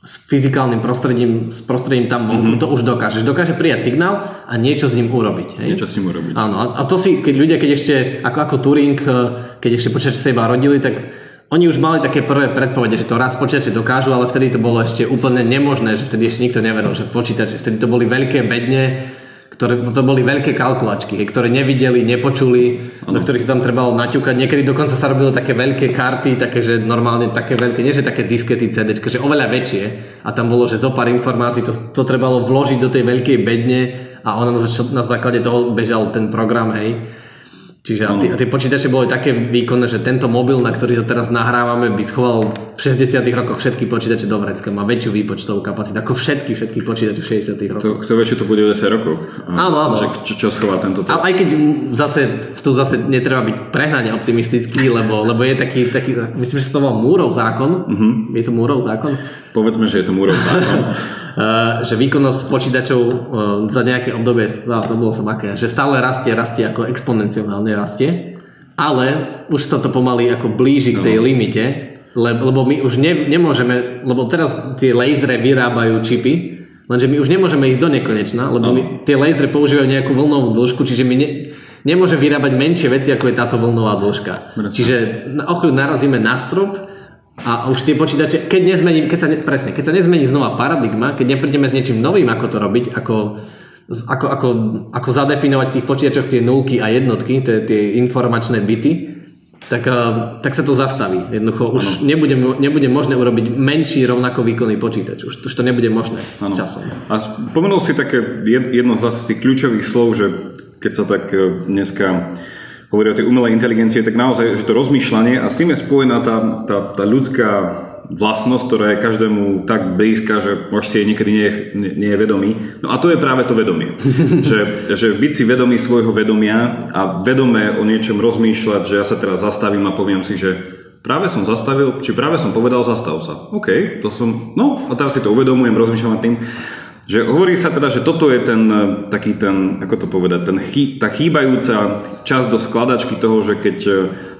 s fyzikálnym prostredím, s prostredím tam vonku, mm-hmm. to už dokáže. Dokáže prijať signál a niečo s ním urobiť. Hej? Niečo s ním urobiť. Áno, a, a to si, keď ľudia, keď ešte, ako, ako Turing, eh, keď ešte počítače sa iba rodili, tak oni už mali také prvé predpovede, že to raz počítače dokážu, ale vtedy to bolo ešte úplne nemožné, že vtedy ešte nikto nevedel, že počítače, vtedy to boli veľké bedne, ktoré, to boli veľké kalkulačky, ktoré nevideli, nepočuli, ano. do ktorých sa tam trebalo naťukať. Niekedy dokonca sa robili také veľké karty, také, že normálne také veľké, nie že také diskety CD, že oveľa väčšie. A tam bolo, že zo pár informácií to, to trebalo vložiť do tej veľkej bedne a ona na, na základe toho bežal ten program, hej. Čiže a tie, a tie počítače boli také výkonné, že tento mobil, na ktorý to teraz nahrávame, by schoval v 60 rokoch všetky počítače do vrecka. Má väčšiu výpočtovú kapacitu ako všetky, všetky počítače v 60 rokoch. To, kto čo to bude o 10 rokov. Áno, áno. Čo, čo schová tento Ale aj keď zase, tu zase netreba byť prehnane optimistický, lebo, lebo je taký, taký, myslím, že sa to volá Múrov zákon. Uh-huh. Je to Múrov zákon? Povedzme, že je to Múrov zákon. Uh, že výkonnosť počítačov uh, za nejaké obdobie, bolo som aké, že stále rastie, rastie ako exponenciálne rastie, ale už sa to pomaly ako blíži k tej no. limite, lebo, my už ne, nemôžeme, lebo teraz tie lasery vyrábajú čipy, lenže my už nemôžeme ísť do nekonečna, lebo no. my, tie lasery používajú nejakú vlnovú dĺžku, čiže my ne, nemôže vyrábať menšie veci, ako je táto vlnová dĺžka. Presne. Čiže na ochľu narazíme na strop a už tie počítače, keď nezmení, keď sa, ne, presne, keď sa nezmení znova paradigma, keď neprídeme s niečím novým, ako to robiť, ako, ako, ako, ako zadefinovať v tých počítačoch tie nulky a jednotky, tie, tie informačné bity, tak, tak sa to zastaví. Jednoducho už nebude, nebude možné urobiť menší rovnako výkonný počítač. Už, už to nebude možné ano. časom. A spomenul si také jedno z tých kľúčových slov, že keď sa tak dneska hovorí o tej umelej inteligencii, tak naozaj, že to rozmýšľanie a s tým je spojená tá, tá, tá ľudská vlastnosť, ktorá je každému tak blízka, že jej niekedy nie je, nie je vedomý. No a to je práve to vedomie. že, že byť si vedomý svojho vedomia a vedomé o niečom rozmýšľať, že ja sa teraz zastavím a poviem si, že práve som zastavil, či práve som povedal zastav sa. OK, to som, no a teraz si to uvedomujem, rozmýšľam nad tým. Že hovorí sa teda, že toto je ten taký ten, ako to povedať, ten chý, tá chýbajúca časť do skladačky toho, že keď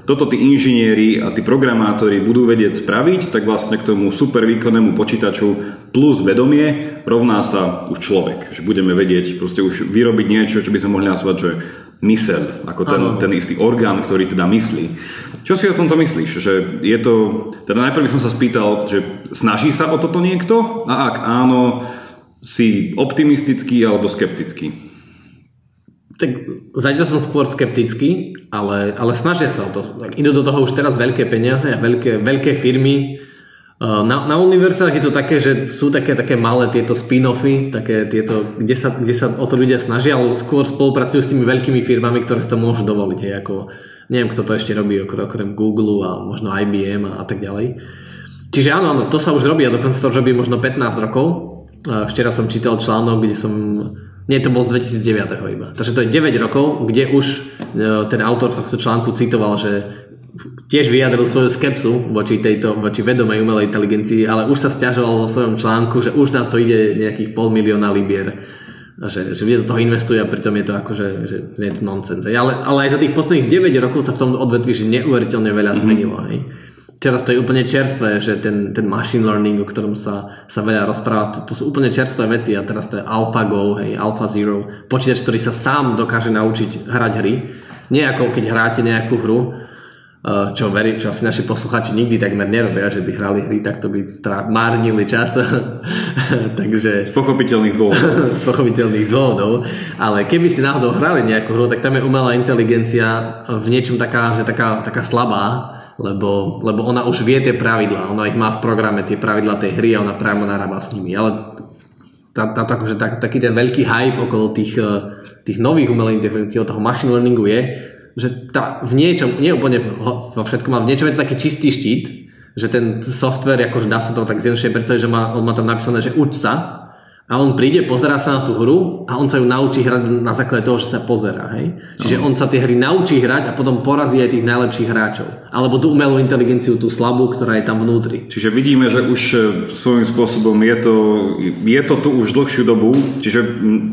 toto tí inžinieri a tí programátori budú vedieť spraviť, tak vlastne k tomu super výkonnému počítaču plus vedomie rovná sa už človek. Že budeme vedieť proste už vyrobiť niečo, čo by sme mohli nazvať, že myseľ, ako ten, ten istý orgán, ktorý teda myslí. Čo si o tomto myslíš? Že je to, teda najprv by som sa spýtal, že snaží sa o toto niekto? A ak áno, si optimistický alebo skeptický? Tak zatiaľ som skôr skeptický, ale, ale snažia sa o to. Tak idú do toho už teraz veľké peniaze a veľké, veľké firmy. Na, na univerzitách je to také, že sú také, také malé tieto spin-offy, také tieto, kde, sa, kde sa o to ľudia snažia, ale skôr spolupracujú s tými veľkými firmami, ktoré si to môžu dovoliť. Hej, ako, neviem, kto to ešte robí, okrem Google a možno IBM a, a tak ďalej. Čiže áno, áno, to sa už robí a dokonca to robí možno 15 rokov. Včera som čítal článok, kde som nie, to bol z 2009 iba. Takže to je 9 rokov, kde už e, ten autor tohto článku citoval, že tiež vyjadril svoju skepsu voči tejto, voči vedomej umelej inteligencii, ale už sa stiažoval vo svojom článku, že už na to ide nejakých pol milióna libier. A že, že ľudia do toho investujú a pritom je to akože, že, že je to nonsense. Ale, ale aj za tých posledných 9 rokov sa v tom odvetví že neuveriteľne veľa mm-hmm. zmenilo. Hej teraz to je úplne čerstvé, že ten, ten machine learning, o ktorom sa, sa veľa rozpráva, to, to sú úplne čerstvé veci a teraz to je AlphaGo, hej, AlphaZero, počítač, ktorý sa sám dokáže naučiť hrať hry. Nie ako keď hráte nejakú hru, eh, čo, veri, čo asi naši posluchači nikdy takmer nerobia, že by hrali hry, tak to by tra- márnili čas. Takže... Z pochopiteľných dôvodov. z pochopiteľných dôvodov. Ale keby si náhodou hrali nejakú hru, tak tam je umelá inteligencia v niečom taká, že taká, taká slabá, lebo, lebo ona už vie tie pravidlá, ona ich má v programe, tie pravidlá tej hry a ona priamo narába s nimi. Ale tá, tá, akože tak, taký ten veľký hype okolo tých, eh, tých nových umelých inteligencií, toho machine learningu je, že tá, v niečom, nie úplne vo všetkom, ale v niečom je to taký čistý štít, že ten software, akože dá sa to tak zjednodušene predstaviť, že má, on má tam napísané, že uč sa a on príde, pozerá sa na tú hru a on sa ju naučí hrať na základe toho, že sa pozerá. Hej? Čiže on sa tie hry naučí hrať a potom porazí aj tých najlepších hráčov. Alebo tú umelú inteligenciu, tú slabú, ktorá je tam vnútri. Čiže vidíme, že už e, svojím spôsobom je to, je to tu už dlhšiu dobu. Čiže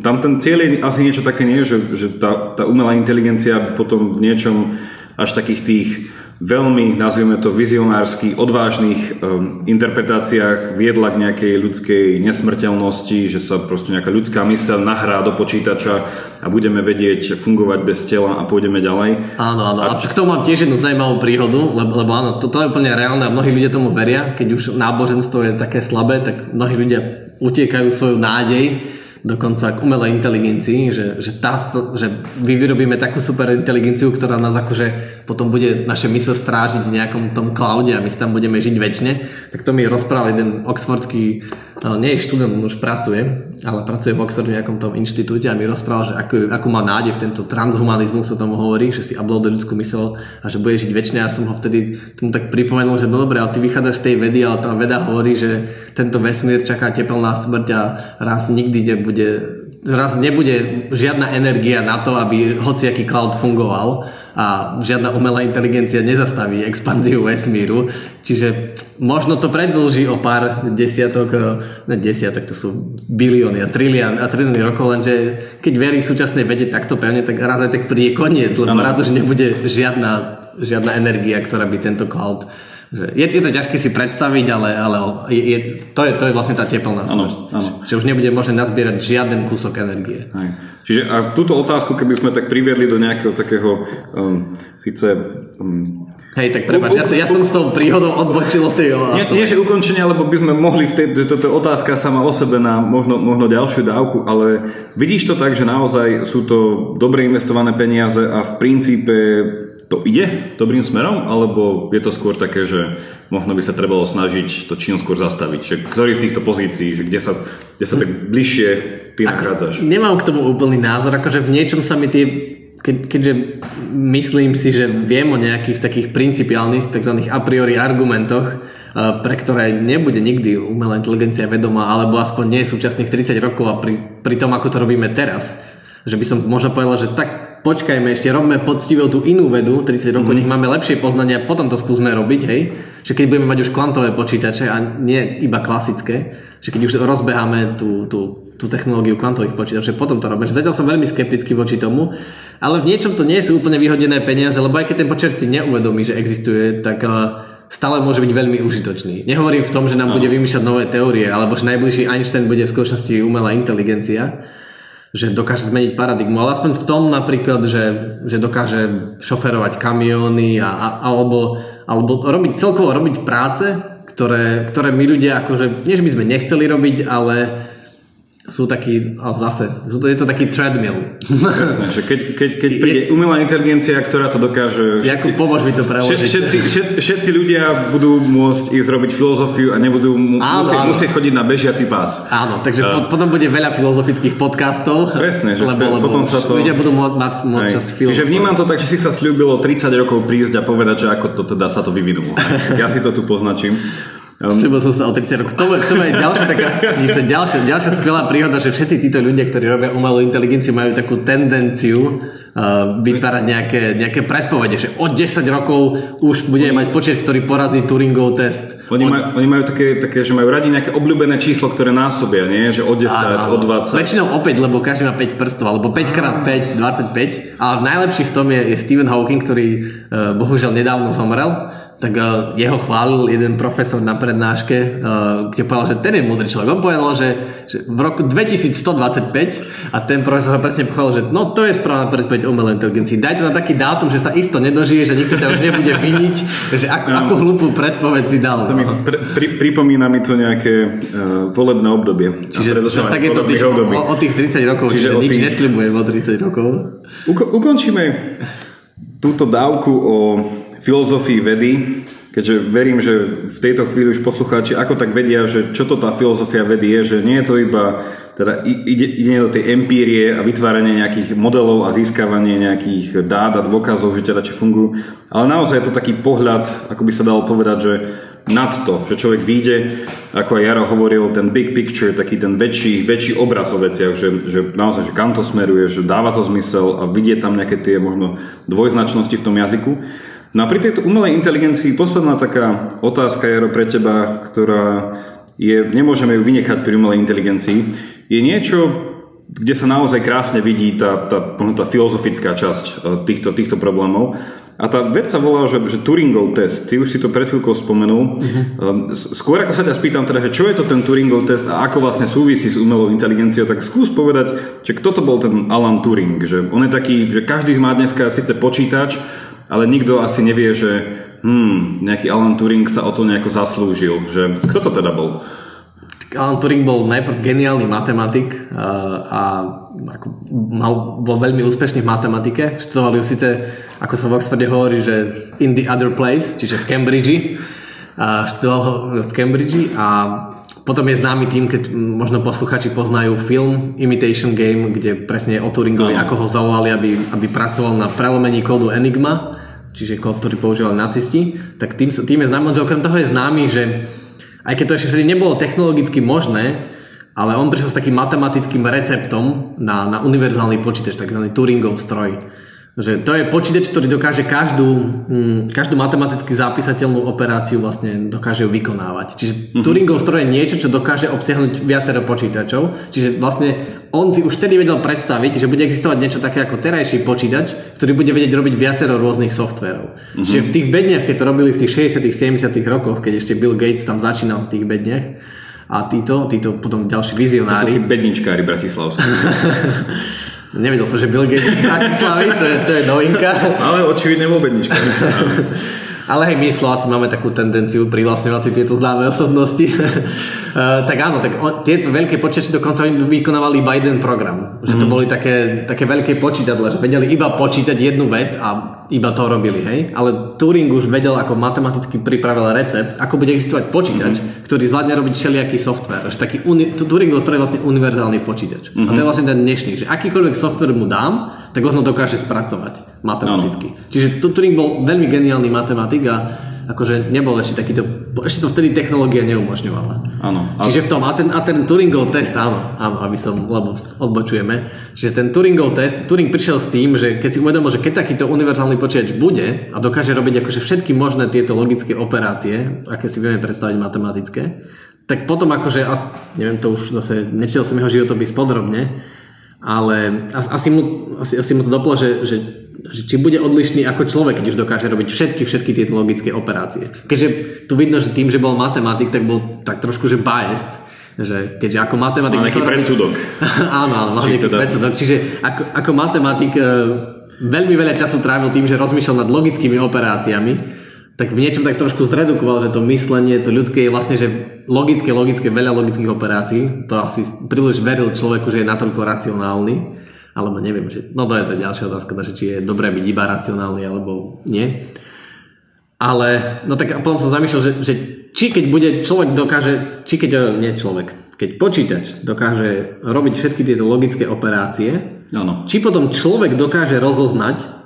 tam ten cieľ je asi niečo také nie, že, že tá, tá umelá inteligencia potom v niečom až takých tých veľmi, nazvieme to, vizionársky, odvážnych um, interpretáciách viedla k nejakej ľudskej nesmrteľnosti, že sa proste nejaká ľudská myseľ nahrá do počítača a budeme vedieť fungovať bez tela a pôjdeme ďalej. Áno, áno. A, a k tomu mám tiež jednu zaujímavú príhodu, lebo, lebo áno, toto je úplne reálne a mnohí ľudia tomu veria. Keď už náboženstvo je také slabé, tak mnohí ľudia utiekajú svoju nádej dokonca k umelej inteligencii, že, že, tá, že my vyrobíme takú super inteligenciu, ktorá nás akože potom bude naše mysle strážiť v nejakom tom cloude a my si tam budeme žiť väčšine, tak to mi rozprával jeden oxfordský, nie je študent, on už pracuje, ale pracuje v Oxforde nejakom tom inštitúte a mi rozprával, že akú, akú má nádej v tento transhumanizmus sa tomu hovorí, že si uploaduje ľudskú mysel a že bude žiť väčšine. Ja som ho vtedy tomu tak pripomenul, že no dobre, ale ty vychádzaš z tej vedy, ale tá veda hovorí, že tento vesmír čaká tepelná smrť a raz nikdy nebude raz nebude žiadna energia na to, aby hociaký cloud fungoval a žiadna umelá inteligencia nezastaví expanziu vesmíru. Čiže možno to predlží o pár desiatok, ne desiatok, to sú bilióny a trilión a trilióny rokov, lenže keď verí súčasnej vede takto pevne, tak raz aj tak príde koniec, lebo ano. raz už nebude žiadna, žiadna energia, ktorá by tento cloud že je, je to ťažké si predstaviť, ale, ale je, je, to, je, to je vlastne tá teplná smrť. Že už nebude možné nazbierať žiaden kúsok energie. Aj. Čiže a túto otázku, keby sme tak priviedli do nejakého takého um, síce um, Hej, tak prepáč, ja, ja som s tou príhodou odbočil od tej nie, nie, že ukončenie, lebo by sme mohli v tej, toto otázka sama o sebe na možno, možno ďalšiu dávku, ale vidíš to tak, že naozaj sú to dobre investované peniaze a v princípe to ide dobrým smerom, alebo je to skôr také, že možno by sa trebalo snažiť to čím skôr zastaviť? Že ktorý z týchto pozícií, že kde sa, kde sa tak bližšie ty nachádzaš? Nemám k tomu úplný názor, akože v niečom sa mi tie keď, keďže myslím si, že viem o nejakých takých principiálnych, tzv. a priori argumentoch, pre ktoré nebude nikdy umelá inteligencia vedomá, alebo aspoň nie súčasných 30 rokov a pri, pri tom, ako to robíme teraz. Že by som možno povedal, že tak počkajme, ešte robme poctivo tú inú vedu, 30 rokov, mm. nech máme lepšie poznania, potom to skúsme robiť, hej. Že keď budeme mať už kvantové počítače a nie iba klasické, že keď už rozbeháme tú, tú, tú technológiu kvantových počítačov, potom to robíme. Že zatiaľ som veľmi skeptický voči tomu, ale v niečom to nie sú úplne vyhodené peniaze, lebo aj keď ten počítač si neuvedomí, že existuje, tak eh, stále môže byť veľmi užitočný. Nehovorím v tom, že nám no. bude vymýšľať nové teórie, alebo že najbližší Einstein bude v skutočnosti umelá inteligencia, že dokáže zmeniť paradigmu, ale aspoň v tom napríklad, že, že dokáže šoferovať kamióny a, a, alebo, alebo robiť celkovo robiť práce, ktoré, ktoré my ľudia akože, nie že by sme nechceli robiť, ale sú takí, ale zase, sú to, je to taký treadmill. Jasné, že keď, keď, keď príde umelá inteligencia, ktorá to dokáže... Jakub, pomôž mi to preložiť. Všetci, všetci, všetci ľudia budú môcť ísť robiť filozofiu a nebudú mu, áno, musieť, áno. musieť chodiť na bežiaci pás. Áno, takže uh, potom bude veľa filozofických podcastov. Presne, že lebo, lebo potom sa to... Ľudia budú môcť mať môcť časť Čiže vnímam to tak, že si sa slúbilo 30 rokov prísť a povedať, že ako to teda sa to vyvinulo. ja si to tu poznačím. Um, Sľubil som sa o 30 rokov. To, to je ďalšia taká, že ďalšia, ďalšia skvelá príhoda, že všetci títo ľudia, ktorí robia umelú inteligenciu, majú takú tendenciu uh, vytvárať nejaké, nejaké predpovede, že od 10 rokov už budeme mať počet, ktorý porazí Turingov test. Oni, od... majú, oni majú také, také, že majú radi nejaké obľúbené číslo, ktoré násobia, nie? Že od 10, áno, od 20. Väčšinou opäť, lebo každý má 5 prstov, alebo 5 x 5, 25. Ale najlepší v tom je, je Stephen Hawking, ktorý uh, bohužiaľ nedávno zomrel tak uh, jeho chválil jeden profesor na prednáške, uh, kde povedal, že ten je múdry človek. On povedal, že, že v roku 2125 a ten profesor ho presne povedal, že no to je správna predpoveď umelej inteligencii. Daj to na taký dátum, že sa isto nedožije, že nikto ťa už nebude viniť, že ako, no. akú predpoveď si dal. To mi pri, pri, pripomína mi to nejaké uh, volebné obdobie. Čiže to, tak je to tých, o, o tých 30 rokov, čiže, čiže nič tých... neslibujem o 30 rokov. Uko, ukončíme túto dávku o filozofii vedy, keďže verím, že v tejto chvíli už poslucháči ako tak vedia, že čo to tá filozofia vedy je, že nie je to iba teda ide, ide do tej empírie a vytváranie nejakých modelov a získavanie nejakých dát a dôkazov, že teda či fungujú, ale naozaj je to taký pohľad, ako by sa dalo povedať, že nad to, že človek vyjde, ako aj Jaro hovoril, ten big picture, taký ten väčší, väčší obraz o veciach, že, že naozaj, že kam to smeruje, že dáva to zmysel a vidie tam nejaké tie možno dvojznačnosti v tom jazyku. No a pri tejto umelej inteligencii posledná taká otázka, Jaro, pre teba, ktorá je, nemôžeme ju vynechať pri umelej inteligencii, je niečo, kde sa naozaj krásne vidí tá, tá, tá filozofická časť e, týchto, týchto problémov. A tá vec sa volá, že, že Turingov test. Ty už si to pred chvíľkou spomenul. Uh-huh. Skôr ako sa ťa spýtam teda, že čo je to ten Turingov test a ako vlastne súvisí s umelou inteligenciou, tak skús povedať, že kto to bol ten Alan Turing. Že on je taký, že každý má dneska síce počítač, ale nikto asi nevie, že hmm, nejaký Alan Turing sa o to nejako zaslúžil. Že, kto to teda bol? Alan Turing bol najprv geniálny matematik a, a ako mal, bol veľmi úspešný v matematike. Študoval ju síce, ako sa v Oxforde hovorí, že in the other place, čiže v Cambridge. A študoval ho v Cambridge a potom je známy tým, keď možno posluchači poznajú film Imitation Game, kde presne je o Turingovi, no. ako ho zavolali, aby, aby pracoval na prelomení kódu Enigma čiže kód, ktorý používali nacisti, tak tým, tým je známy, že okrem toho je známy, že aj keď to ešte vtedy nebolo technologicky možné, ale on prišiel s takým matematickým receptom na, na univerzálny počítač, takzvaný Turingov stroj že to je počítač, ktorý dokáže každú, hm, každú matematicky zapísateľnú operáciu vlastne dokáže ju vykonávať. Čiže mm-hmm. Turingov stroj je niečo, čo dokáže obsiahnuť viacero počítačov. Čiže vlastne on si už vtedy vedel predstaviť, že bude existovať niečo také ako terajší počítač, ktorý bude vedieť robiť viacero rôznych softverov. Mm-hmm. Čiže v tých bedniach, keď to robili v tých 60 70 rokoch, keď ešte Bill Gates tam začínal v tých bedniach, a títo, títo potom ďalší vizionári. To sú bedničkári bratislavskí. Nevedel som, že Bill Gates z Bratislavy, to je, to je novinka. Ale očividne bol bednička. Ale hej, my Slováci máme takú tendenciu prihlasňovať si tieto známe osobnosti. uh, tak áno, tak o, tieto veľké počítače dokonca vykonávali iba jeden program. Že to mm. boli také, také veľké počítadle, že vedeli iba počítať jednu vec a iba to robili, hej? Ale Turing už vedel, ako matematicky pripravil recept, ako bude existovať počítač, mm-hmm. ktorý zvládne robiť všelijaký software. Že taký uni- Turingov stroj je vlastne univerzálny počítač. Mm-hmm. A to je mhm. vlastne ten dnešný, že akýkoľvek software mu dám, tak on ho dokáže spracovať matematicky. No. Čiže Turing bol veľmi geniálny matematik a akože nebol ešte takýto, ešte to vtedy technológia neumožňovala. Áno. Čiže v tom, a ten, a ten Turingov test, áno, áno, aby som, lebo odbočujeme, že ten Turingov test, Turing prišiel s tým, že keď si uvedomil, že keď takýto univerzálny počítač bude a dokáže robiť akože všetky možné tieto logické operácie, aké si vieme predstaviť matematické, tak potom akože, neviem, to už zase, nečítal som jeho životopis podrobne, ale asi mu, asi, asi mu to doplo, že, že že či bude odlišný ako človek, keď už dokáže robiť všetky, všetky tieto logické operácie. Keďže tu vidno, že tým, že bol matematik, tak bol tak trošku, že biased, že keďže ako matematik... Má nejaký predsudok. áno, áno, má nejaký teda... predsudok. Čiže ako, ako matematik e, veľmi veľa času trávil tým, že rozmýšľal nad logickými operáciami, tak v niečom tak trošku zredukoval, že to myslenie, to ľudské je vlastne, že logické, logické, veľa logických operácií. To asi príliš veril človeku, že je natoľko racionálny. Alebo neviem, že... No to je to ďalšia otázka, že či je dobré byť iba racionálny, alebo nie. Ale, no tak a potom som zamýšľal, že, že či keď bude človek dokáže, či keď, eh, nie človek, keď počítač dokáže robiť všetky tieto logické operácie, ano. či potom človek dokáže rozoznať,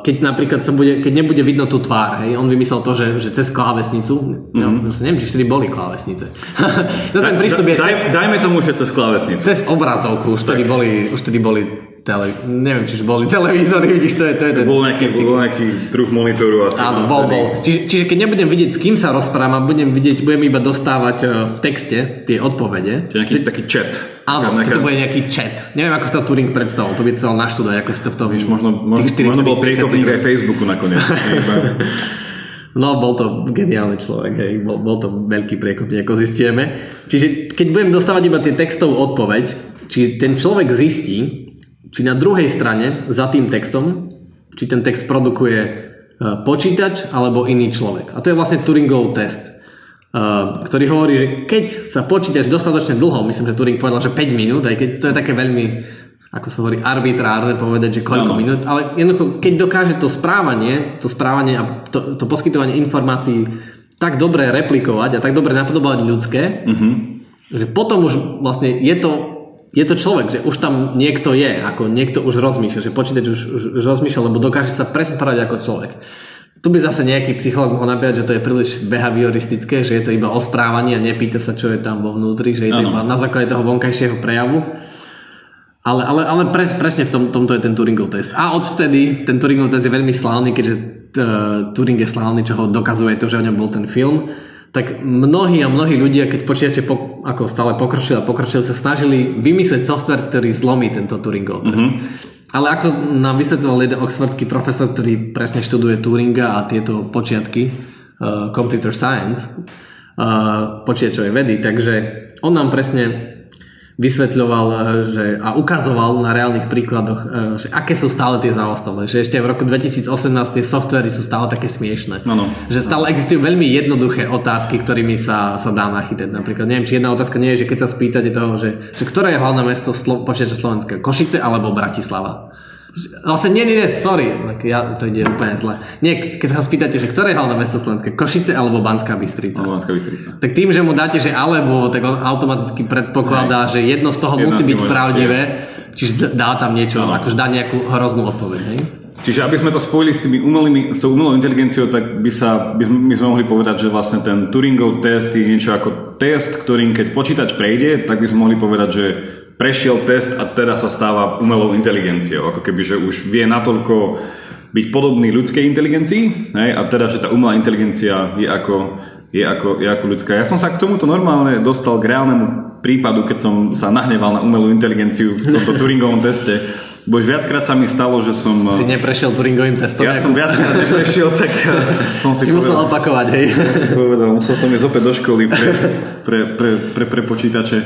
keď napríklad sa bude, keď nebude vidno tú tvár, hej, on vymyslel to, že, že cez klávesnicu, mm-hmm. no, neviem, či vtedy boli klávesnice. no, ten prístup je cez, dajme tomu, že cez klávesnicu. Cez obrazovku, už vtedy boli, už vtedy boli tele, neviem, či boli televízory, vidíš, to je, to je ten... Bol nejaký, bol nejaký druh monitoru asi. Áno, bol, bol. Čiže, čiže keď nebudem vidieť, s kým sa rozprávam, budem vidieť, budem iba dostávať e, v texte tie odpovede. Čiže nejaký taký chat. Áno, nejaká... to bude nejaký chat. Neviem, ako sa Turing predstavil, to by chcel naštudovať, ako si to v tom... Víš, možno, možno, možno bol priekopník aj Facebooku nakoniec. No, bol to geniálny človek, hej. Bol, bol to veľký priekopník, ako zistíme. Čiže keď budem dostávať iba tie textovú odpoveď, či ten človek zistí, či na druhej strane za tým textom, či ten text produkuje e, počítač alebo iný človek. A to je vlastne Turingov test, e, ktorý hovorí, že keď sa počítač dostatočne dlho, myslím, že Turing povedal, že 5 minút, aj keď to je také veľmi ako sa hovorí, arbitrárne povedať, že koľko no. minút, ale jednoducho, keď dokáže to správanie, to správanie a to, to poskytovanie informácií tak dobre replikovať a tak dobre napodobovať ľudské, mm-hmm. že potom už vlastne je to je to človek, že už tam niekto je, ako niekto už rozmýšľa, že počítač už, už, už rozmýšľa, lebo dokáže sa presne ako človek. Tu by zase nejaký psycholog mohol napísať, že to je príliš behavioristické, že je to iba o správaní a nepýta sa, čo je tam vo vnútri, že je to iba na základe toho vonkajšieho prejavu. Ale, ale, ale pres, presne v tom, tomto je ten Turingov test. A odvtedy ten Turingov test je veľmi slávny, keďže uh, Turing je slávny, čo ho dokazuje to, že o ňom bol ten film tak mnohí a mnohí ľudia, keď počítače po, ako stále pokročili a pokročili, sa snažili vymyslieť software, ktorý zlomí tento Turingov test. Mm-hmm. Ale ako nám vysvetloval jeden oxfordský profesor, ktorý presne študuje Turinga a tieto počiatky uh, computer science, uh, počítačovej vedy, takže on nám presne vysvetľoval eh, že, a ukazoval na reálnych príkladoch, eh, že aké sú stále tie zaostale. Že ešte v roku 2018 tie softvery sú stále také smiešné. Ano. Že stále existujú veľmi jednoduché otázky, ktorými sa, sa dá nachytať. Napríklad, neviem, či jedna otázka nie je, že keď sa spýtate toho, že, že ktoré je hlavné mesto Slo- počítače Slovenska, Košice alebo Bratislava. Vlastne nie, nie, nie, sorry, ja, to ide úplne zle. Nie, keď sa spýtate, že ktoré je hlavné mesto Slovenské, Košice alebo Banská Bystrica. Banská Bystrica. Tak tým, že mu dáte, že alebo, tak on automaticky predpokladá, hej. že jedno z toho jedno musí byť pravdivé, čiže dá tam niečo, no. akože dá nejakú hroznú odpoveď. Hej? Čiže aby sme to spojili s, tými umelými, s tou umelou inteligenciou, tak by, sa, by sme, by sme mohli povedať, že vlastne ten Turingov test je niečo ako test, ktorým keď počítač prejde, tak by sme mohli povedať, že prešiel test a teda sa stáva umelou inteligenciou. Ako keby, že už vie natoľko byť podobný ľudskej inteligencii hej, a teda, že tá umelá inteligencia je ako, je, ako, je ako ľudská. Ja som sa k tomuto normálne dostal k reálnemu prípadu, keď som sa nahneval na umelú inteligenciu v tomto Turingovom teste bo už viackrát sa mi stalo, že som... Si neprešiel Turingovým testom? Ja som viackrát neprešiel, tak eh, som si, si musel povedal, opakovať, hej. si povedal, musel som ísť opäť do školy pre, pre, pre, pre, pre počítače.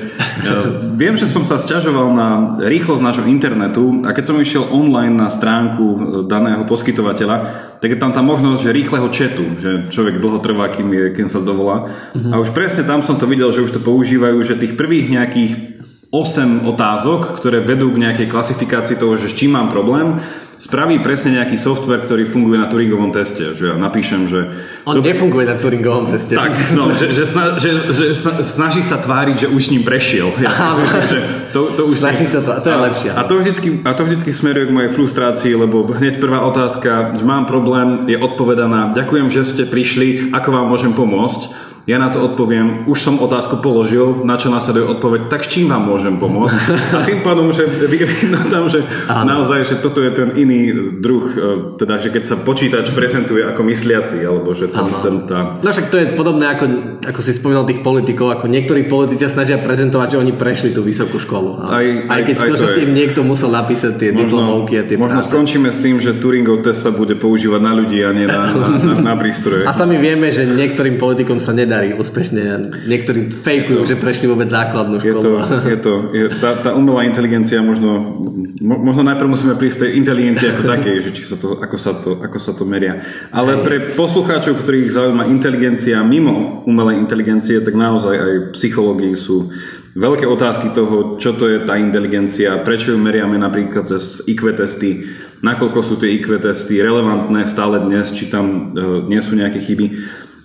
Ja, viem, že som sa stiažoval na rýchlosť nášho internetu a keď som išiel online na stránku eh, daného poskytovateľa, tak je tam tá možnosť že rýchleho četu, že človek dlho trvá, kým, je, kým sa dovolá. Uh-huh. A už presne tam som to videl, že už to používajú, že tých prvých nejakých 8 otázok, ktoré vedú k nejakej klasifikácii toho, že s čím mám problém, spraví presne nejaký software, ktorý funguje na Turingovom teste. Že ja napíšem, že... On to... nefunguje na Turingovom teste. Tak, no, že, že, sna, že, že snaží sa tváriť, že už s ním prešiel. Ja si myslím, že to, to už... Snaží sa to, to je lepšie. A to, vždycky, a to vždycky smeruje k mojej frustrácii, lebo hneď prvá otázka, že mám problém, je odpovedaná. Ďakujem, že ste prišli, ako vám môžem pomôcť ja na to odpoviem, už som otázku položil, na čo následuje odpoveď, tak s čím vám môžem pomôcť? A tým pádom, že vidno tam, že Áno. naozaj, že toto je ten iný druh, e, teda, že keď sa počítač prezentuje ako mysliaci, alebo že ten, ten tá... No však to je podobné, ako, ako si spomínal tých politikov, ako niektorí politici snažia prezentovať, že oni prešli tú vysokú školu. Aj, aj, aj keď skutočnosti im niekto musel napísať tie možno, diplomovky a tie Možno práce. skončíme s tým, že Turingov test sa bude používať na ľudí a nie na, na, na, na prístroje. A sami vieme, že niektorým politikom sa nedá nedarí úspešne. Niektorí fejkujú, že prešli vôbec základnú Je školu. to, je to, je, tá, tá umelá inteligencia možno, mo- možno najprv musíme prísť tej inteligencii ako takej, že či sa to, ako, sa to, ako sa to meria. Ale pre poslucháčov, ktorých zaujíma inteligencia mimo umelej inteligencie, tak naozaj aj psychológii sú veľké otázky toho, čo to je tá inteligencia, prečo ju meriame napríklad cez IQ testy, nakoľko sú tie IQ testy relevantné stále dnes, či tam e, nie sú nejaké chyby.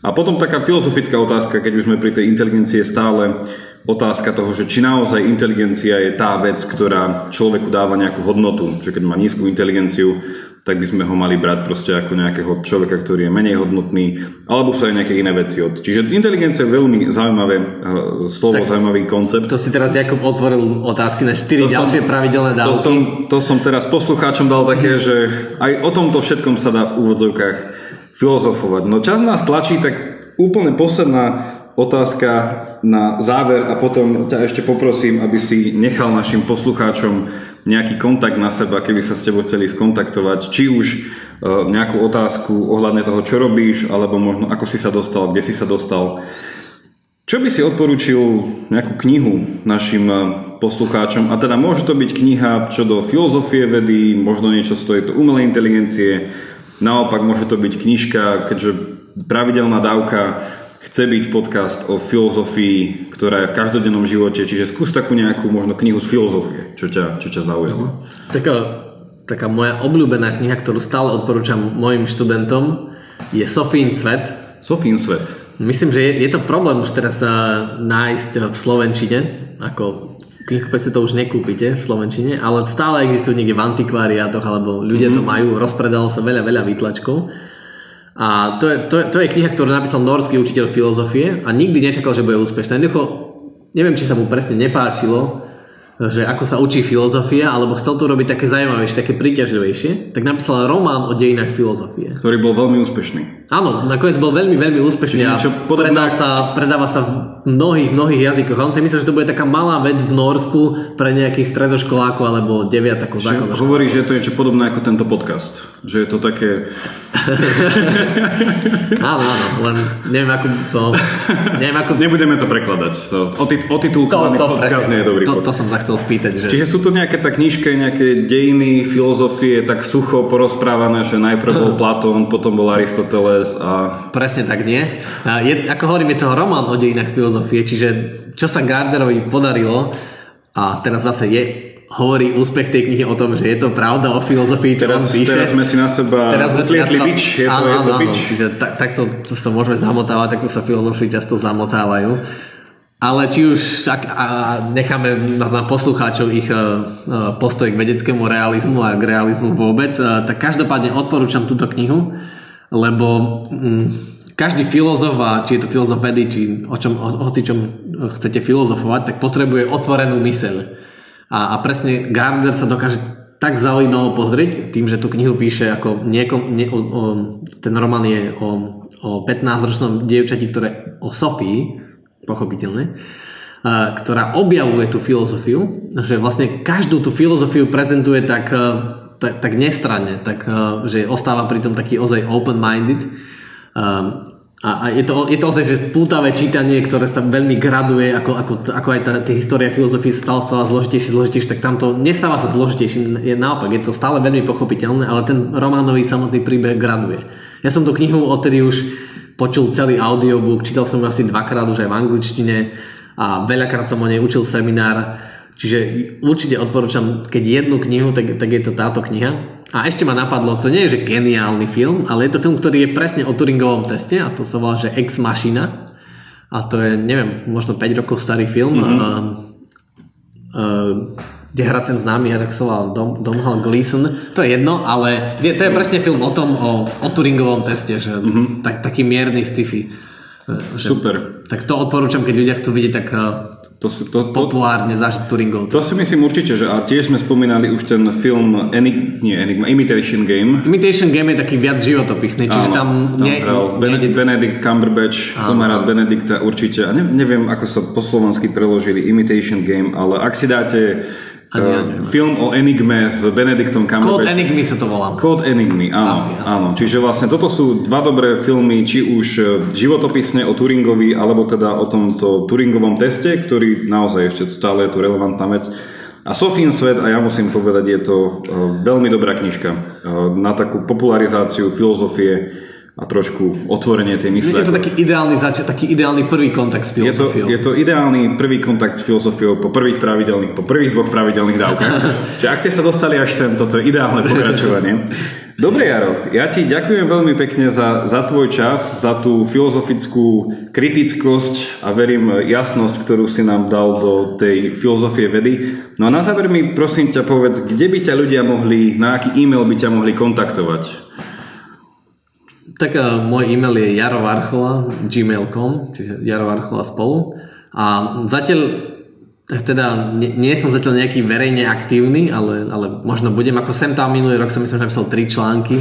A potom taká filozofická otázka, keď už sme pri tej inteligencii, je stále otázka toho, že či naozaj inteligencia je tá vec, ktorá človeku dáva nejakú hodnotu. Že keď má nízku inteligenciu, tak by sme ho mali brať proste ako nejakého človeka, ktorý je menej hodnotný, alebo sú aj nejaké iné veci od. Čiže inteligencia je veľmi zaujímavé e, slovo, tak, zaujímavý koncept. To si teraz Jakub otvoril otázky na 4 To som- ďalšie pravidelné To dávky. som, to som teraz poslucháčom dal také, že aj o tomto všetkom sa dá v úvodzovkách filozofovať. No čas nás tlačí, tak úplne posledná otázka na záver a potom ťa ešte poprosím, aby si nechal našim poslucháčom nejaký kontakt na seba, keby sa s tebou chceli skontaktovať, či už e, nejakú otázku ohľadne toho, čo robíš, alebo možno ako si sa dostal, kde si sa dostal. Čo by si odporučil nejakú knihu našim eh, poslucháčom? A teda môže to byť kniha čo do filozofie vedy, možno niečo z tejto umelej inteligencie, naopak môže to byť knižka, keďže pravidelná dávka chce byť podcast o filozofii, ktorá je v každodennom živote, čiže skús takú nejakú možno knihu z filozofie, čo ťa, čo ťa zaujalo. Taká, taká moja obľúbená kniha, ktorú stále odporúčam mojim študentom, je Sofín svet. Sofín svet. Myslím, že je, je to problém už teraz uh, nájsť v Slovenčine, ako knihkupectve to už nekúpite v Slovenčine, ale stále existujú niekde v antikváriátoch, alebo ľudia mm-hmm. to majú, rozpredalo sa veľa, veľa výtlačkov. A to je, to, je, to je kniha, ktorú napísal norský učiteľ filozofie a nikdy nečakal, že bude úspešná. Jednoducho, neviem, či sa mu presne nepáčilo, že ako sa učí filozofia, alebo chcel to robiť také zaujímavejšie, také príťažlivejšie, tak napísal román o dejinách filozofie. Ktorý bol veľmi úspešný. Áno, nakoniec bol veľmi, veľmi úspešný a predal sa, predáva sa v mnohých, mnohých jazykoch. A on si myslel, že to bude taká malá vec v Norsku pre nejakých stredoškolákov alebo deviatakov základných hovorí, že je to niečo podobné ako tento podcast. Že je to také... Áno, áno, len neviem ako to... Neviem ako... Nebudeme to prekladať. To, otit, otitulkovaný podcast nie je dobrý to, to som sa chcel spýtať, že... Čiže sú to nejaké tak knižke, nejaké dejiny, filozofie, tak sucho porozprávané, že najprv bol Platón, potom bol Aristoteles a... Presne tak nie. Je, ako hovorím, je to román o dejinách filozofie, čiže čo sa Gardnerovi podarilo a teraz zase je hovorí úspech tej knihy o tom, že je to pravda o filozofii, čo Teraz, on píše. teraz sme si na seba Teraz sme si na seba- bič. Je to, áno, je to áno, bič. čiže tak, takto to sa môžeme zamotávať, takto sa filozofii často zamotávajú. Ale či už ak, a necháme na, na poslucháčov ich uh, postoj k vedeckému realizmu a k realizmu vôbec, uh, tak každopádne odporúčam túto knihu, lebo mm, každý filozof, a či je to filozof vedy, či o čom, o, hoci čom chcete filozofovať, tak potrebuje otvorenú myseľ. A, a presne Gardner sa dokáže tak zaujímavo pozrieť, tým, že tú knihu píše ako niekom, nie, o, o, ten román je o, o 15-ročnom dievčati, ktoré o Sofii, pochopiteľne, ktorá objavuje tú filozofiu, že vlastne každú tú filozofiu prezentuje tak, tak, tak nestranne, tak, a, že ostáva pritom taký ozaj open-minded. A, a, a je to, je to ozaj, že pútavé čítanie, ktoré sa veľmi graduje, ako, ako, ako aj tá, tá história filozofie stále stáva zložitejšie, zložitejšie, tak tamto nestáva sa zložitejšie, je naopak, je to stále veľmi pochopiteľné, ale ten románový samotný príbeh graduje. Ja som tú knihu odtedy už počul celý audiobook, čítal som ju asi dvakrát už aj v angličtine a veľakrát som o nej učil seminár, čiže určite odporúčam, keď jednu knihu, tak, tak je to táto kniha. A ešte ma napadlo, to nie je že geniálny film, ale je to film, ktorý je presne o Turingovom teste a to sa volá, že Ex Machina. A to je, neviem, možno 5 rokov starý film. Mm-hmm. A, a, kde hrá ten známy herec, sa volá Dom, Domhnall Gleeson. To je jedno, ale je, to je presne film o tom, o, o Turingovom teste, že mm-hmm. tak, taký mierny sci-fi. Že, Super. Tak to odporúčam, keď ľudia chcú vidieť tak uh, To, si- to, to, populárne zažiť Turingov. to si myslím určite, že a tiež sme spomínali už ten film Enig, nie, Enigma, Imitation Game. Imitation Game je taký viac životopisný, čiže Áno, tam, tam nie, hral Benedict, Benedict Cumberbatch, to má rád Benedikta určite. A ne, neviem, ako sa po slovensky preložili Imitation Game, ale ak si dáte Ani ja neviem. film o Enigme s Benediktom Code Cumberbatchom. Enigmy sa to volá. Kód Enigmy, áno, Asi, asi. áno. Čiže vlastne toto sú dva dobré filmy, či už e, životopisne o Turingovi, alebo teda o tomto Turingovom teste, ktorý naozaj ešte stále je tu relevantná vec. A Sofín svet, a ja musím povedať, je to e, veľmi dobrá knižka e, na takú popularizáciu filozofie a trošku otvorenie tej mysle. Je to taký ideálny, zač- taký ideálny prvý kontakt s Je to, filozofiou. je to ideálny prvý kontakt s filozofiou po prvých pravidelných, po prvých dvoch pravidelných dávkach. Čiže ak ste sa dostali až sem, toto je ideálne pokračovanie. Dobre, Jaro, ja ti ďakujem veľmi pekne za, za tvoj čas, za tú filozofickú kritickosť a verím jasnosť, ktorú si nám dal do tej filozofie vedy. No a na záver mi prosím ťa povedz, kde by ťa ľudia mohli, na aký e-mail by ťa mohli kontaktovať? Tak uh, môj e-mail je jarovarchola gmail.com, čiže jarovarchola spolu. A zatiaľ teda nie, nie som zatiaľ nejaký verejne aktívny, ale, ale možno budem ako sem tam minulý rok som myslím, že napísal tri články.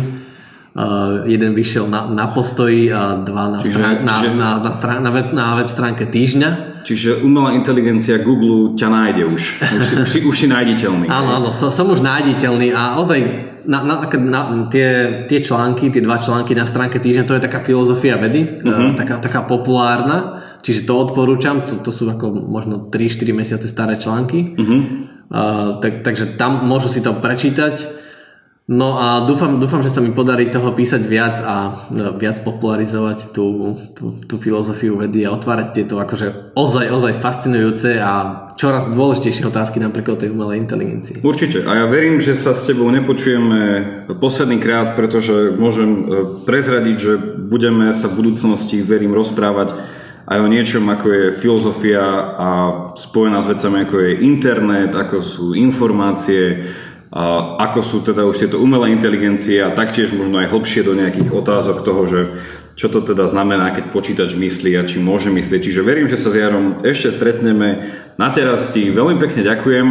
Uh, jeden vyšiel na, na postoji a dva na, Čiže- strán, na, čiže- na, na, strán, na, web, na web stránke týždňa. Čiže umelá inteligencia Google ťa nájde už. Už si, už si, už si nájditeľný. Áno, áno, som, som už nájditeľný a ozaj na, na, na, tie, tie články, tie dva články na stránke týždňa, to je taká filozofia vedy, uh-huh. taká, taká populárna, čiže to odporúčam, to, to sú ako možno 3-4 mesiace staré články, uh-huh. uh, tak, takže tam môžu si to prečítať. No a dúfam, dúfam, že sa mi podarí toho písať viac a no, viac popularizovať tú, tú, tú filozofiu vedy a otvárať tieto akože ozaj, ozaj fascinujúce a čoraz dôležitejšie otázky napríklad tej umelej inteligencii. Určite. A ja verím, že sa s tebou nepočujeme posledný krát, pretože môžem e, prezradiť, že budeme sa v budúcnosti, verím, rozprávať aj o niečom, ako je filozofia a spojená s vecami, ako je internet, ako sú informácie, ako sú teda už tieto umelé inteligencie a taktiež možno aj hlbšie do nejakých otázok toho, že čo to teda znamená, keď počítač myslí a či môže myslieť. Čiže verím, že sa s Jarom ešte stretneme. Na teraz ti veľmi pekne ďakujem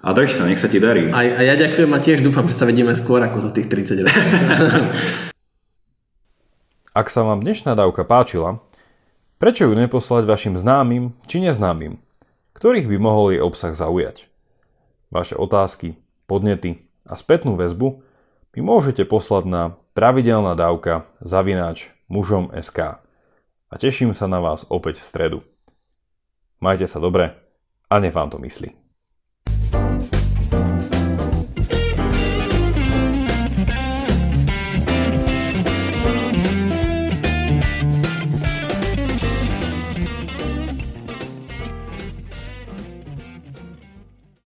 a drž sa, nech sa ti darí. A, a ja ďakujem a tiež dúfam, že sa vidíme skôr ako za tých 30 rokov. Ak sa vám dnešná dávka páčila, prečo ju neposlať vašim známym či neznámym, ktorých by mohol jej obsah zaujať? Vaše otázky, podnety a spätnú väzbu mi môžete poslať na pravidelná dávka zavináč mužom SK. A teším sa na vás opäť v stredu. Majte sa dobre a nech vám to myslí.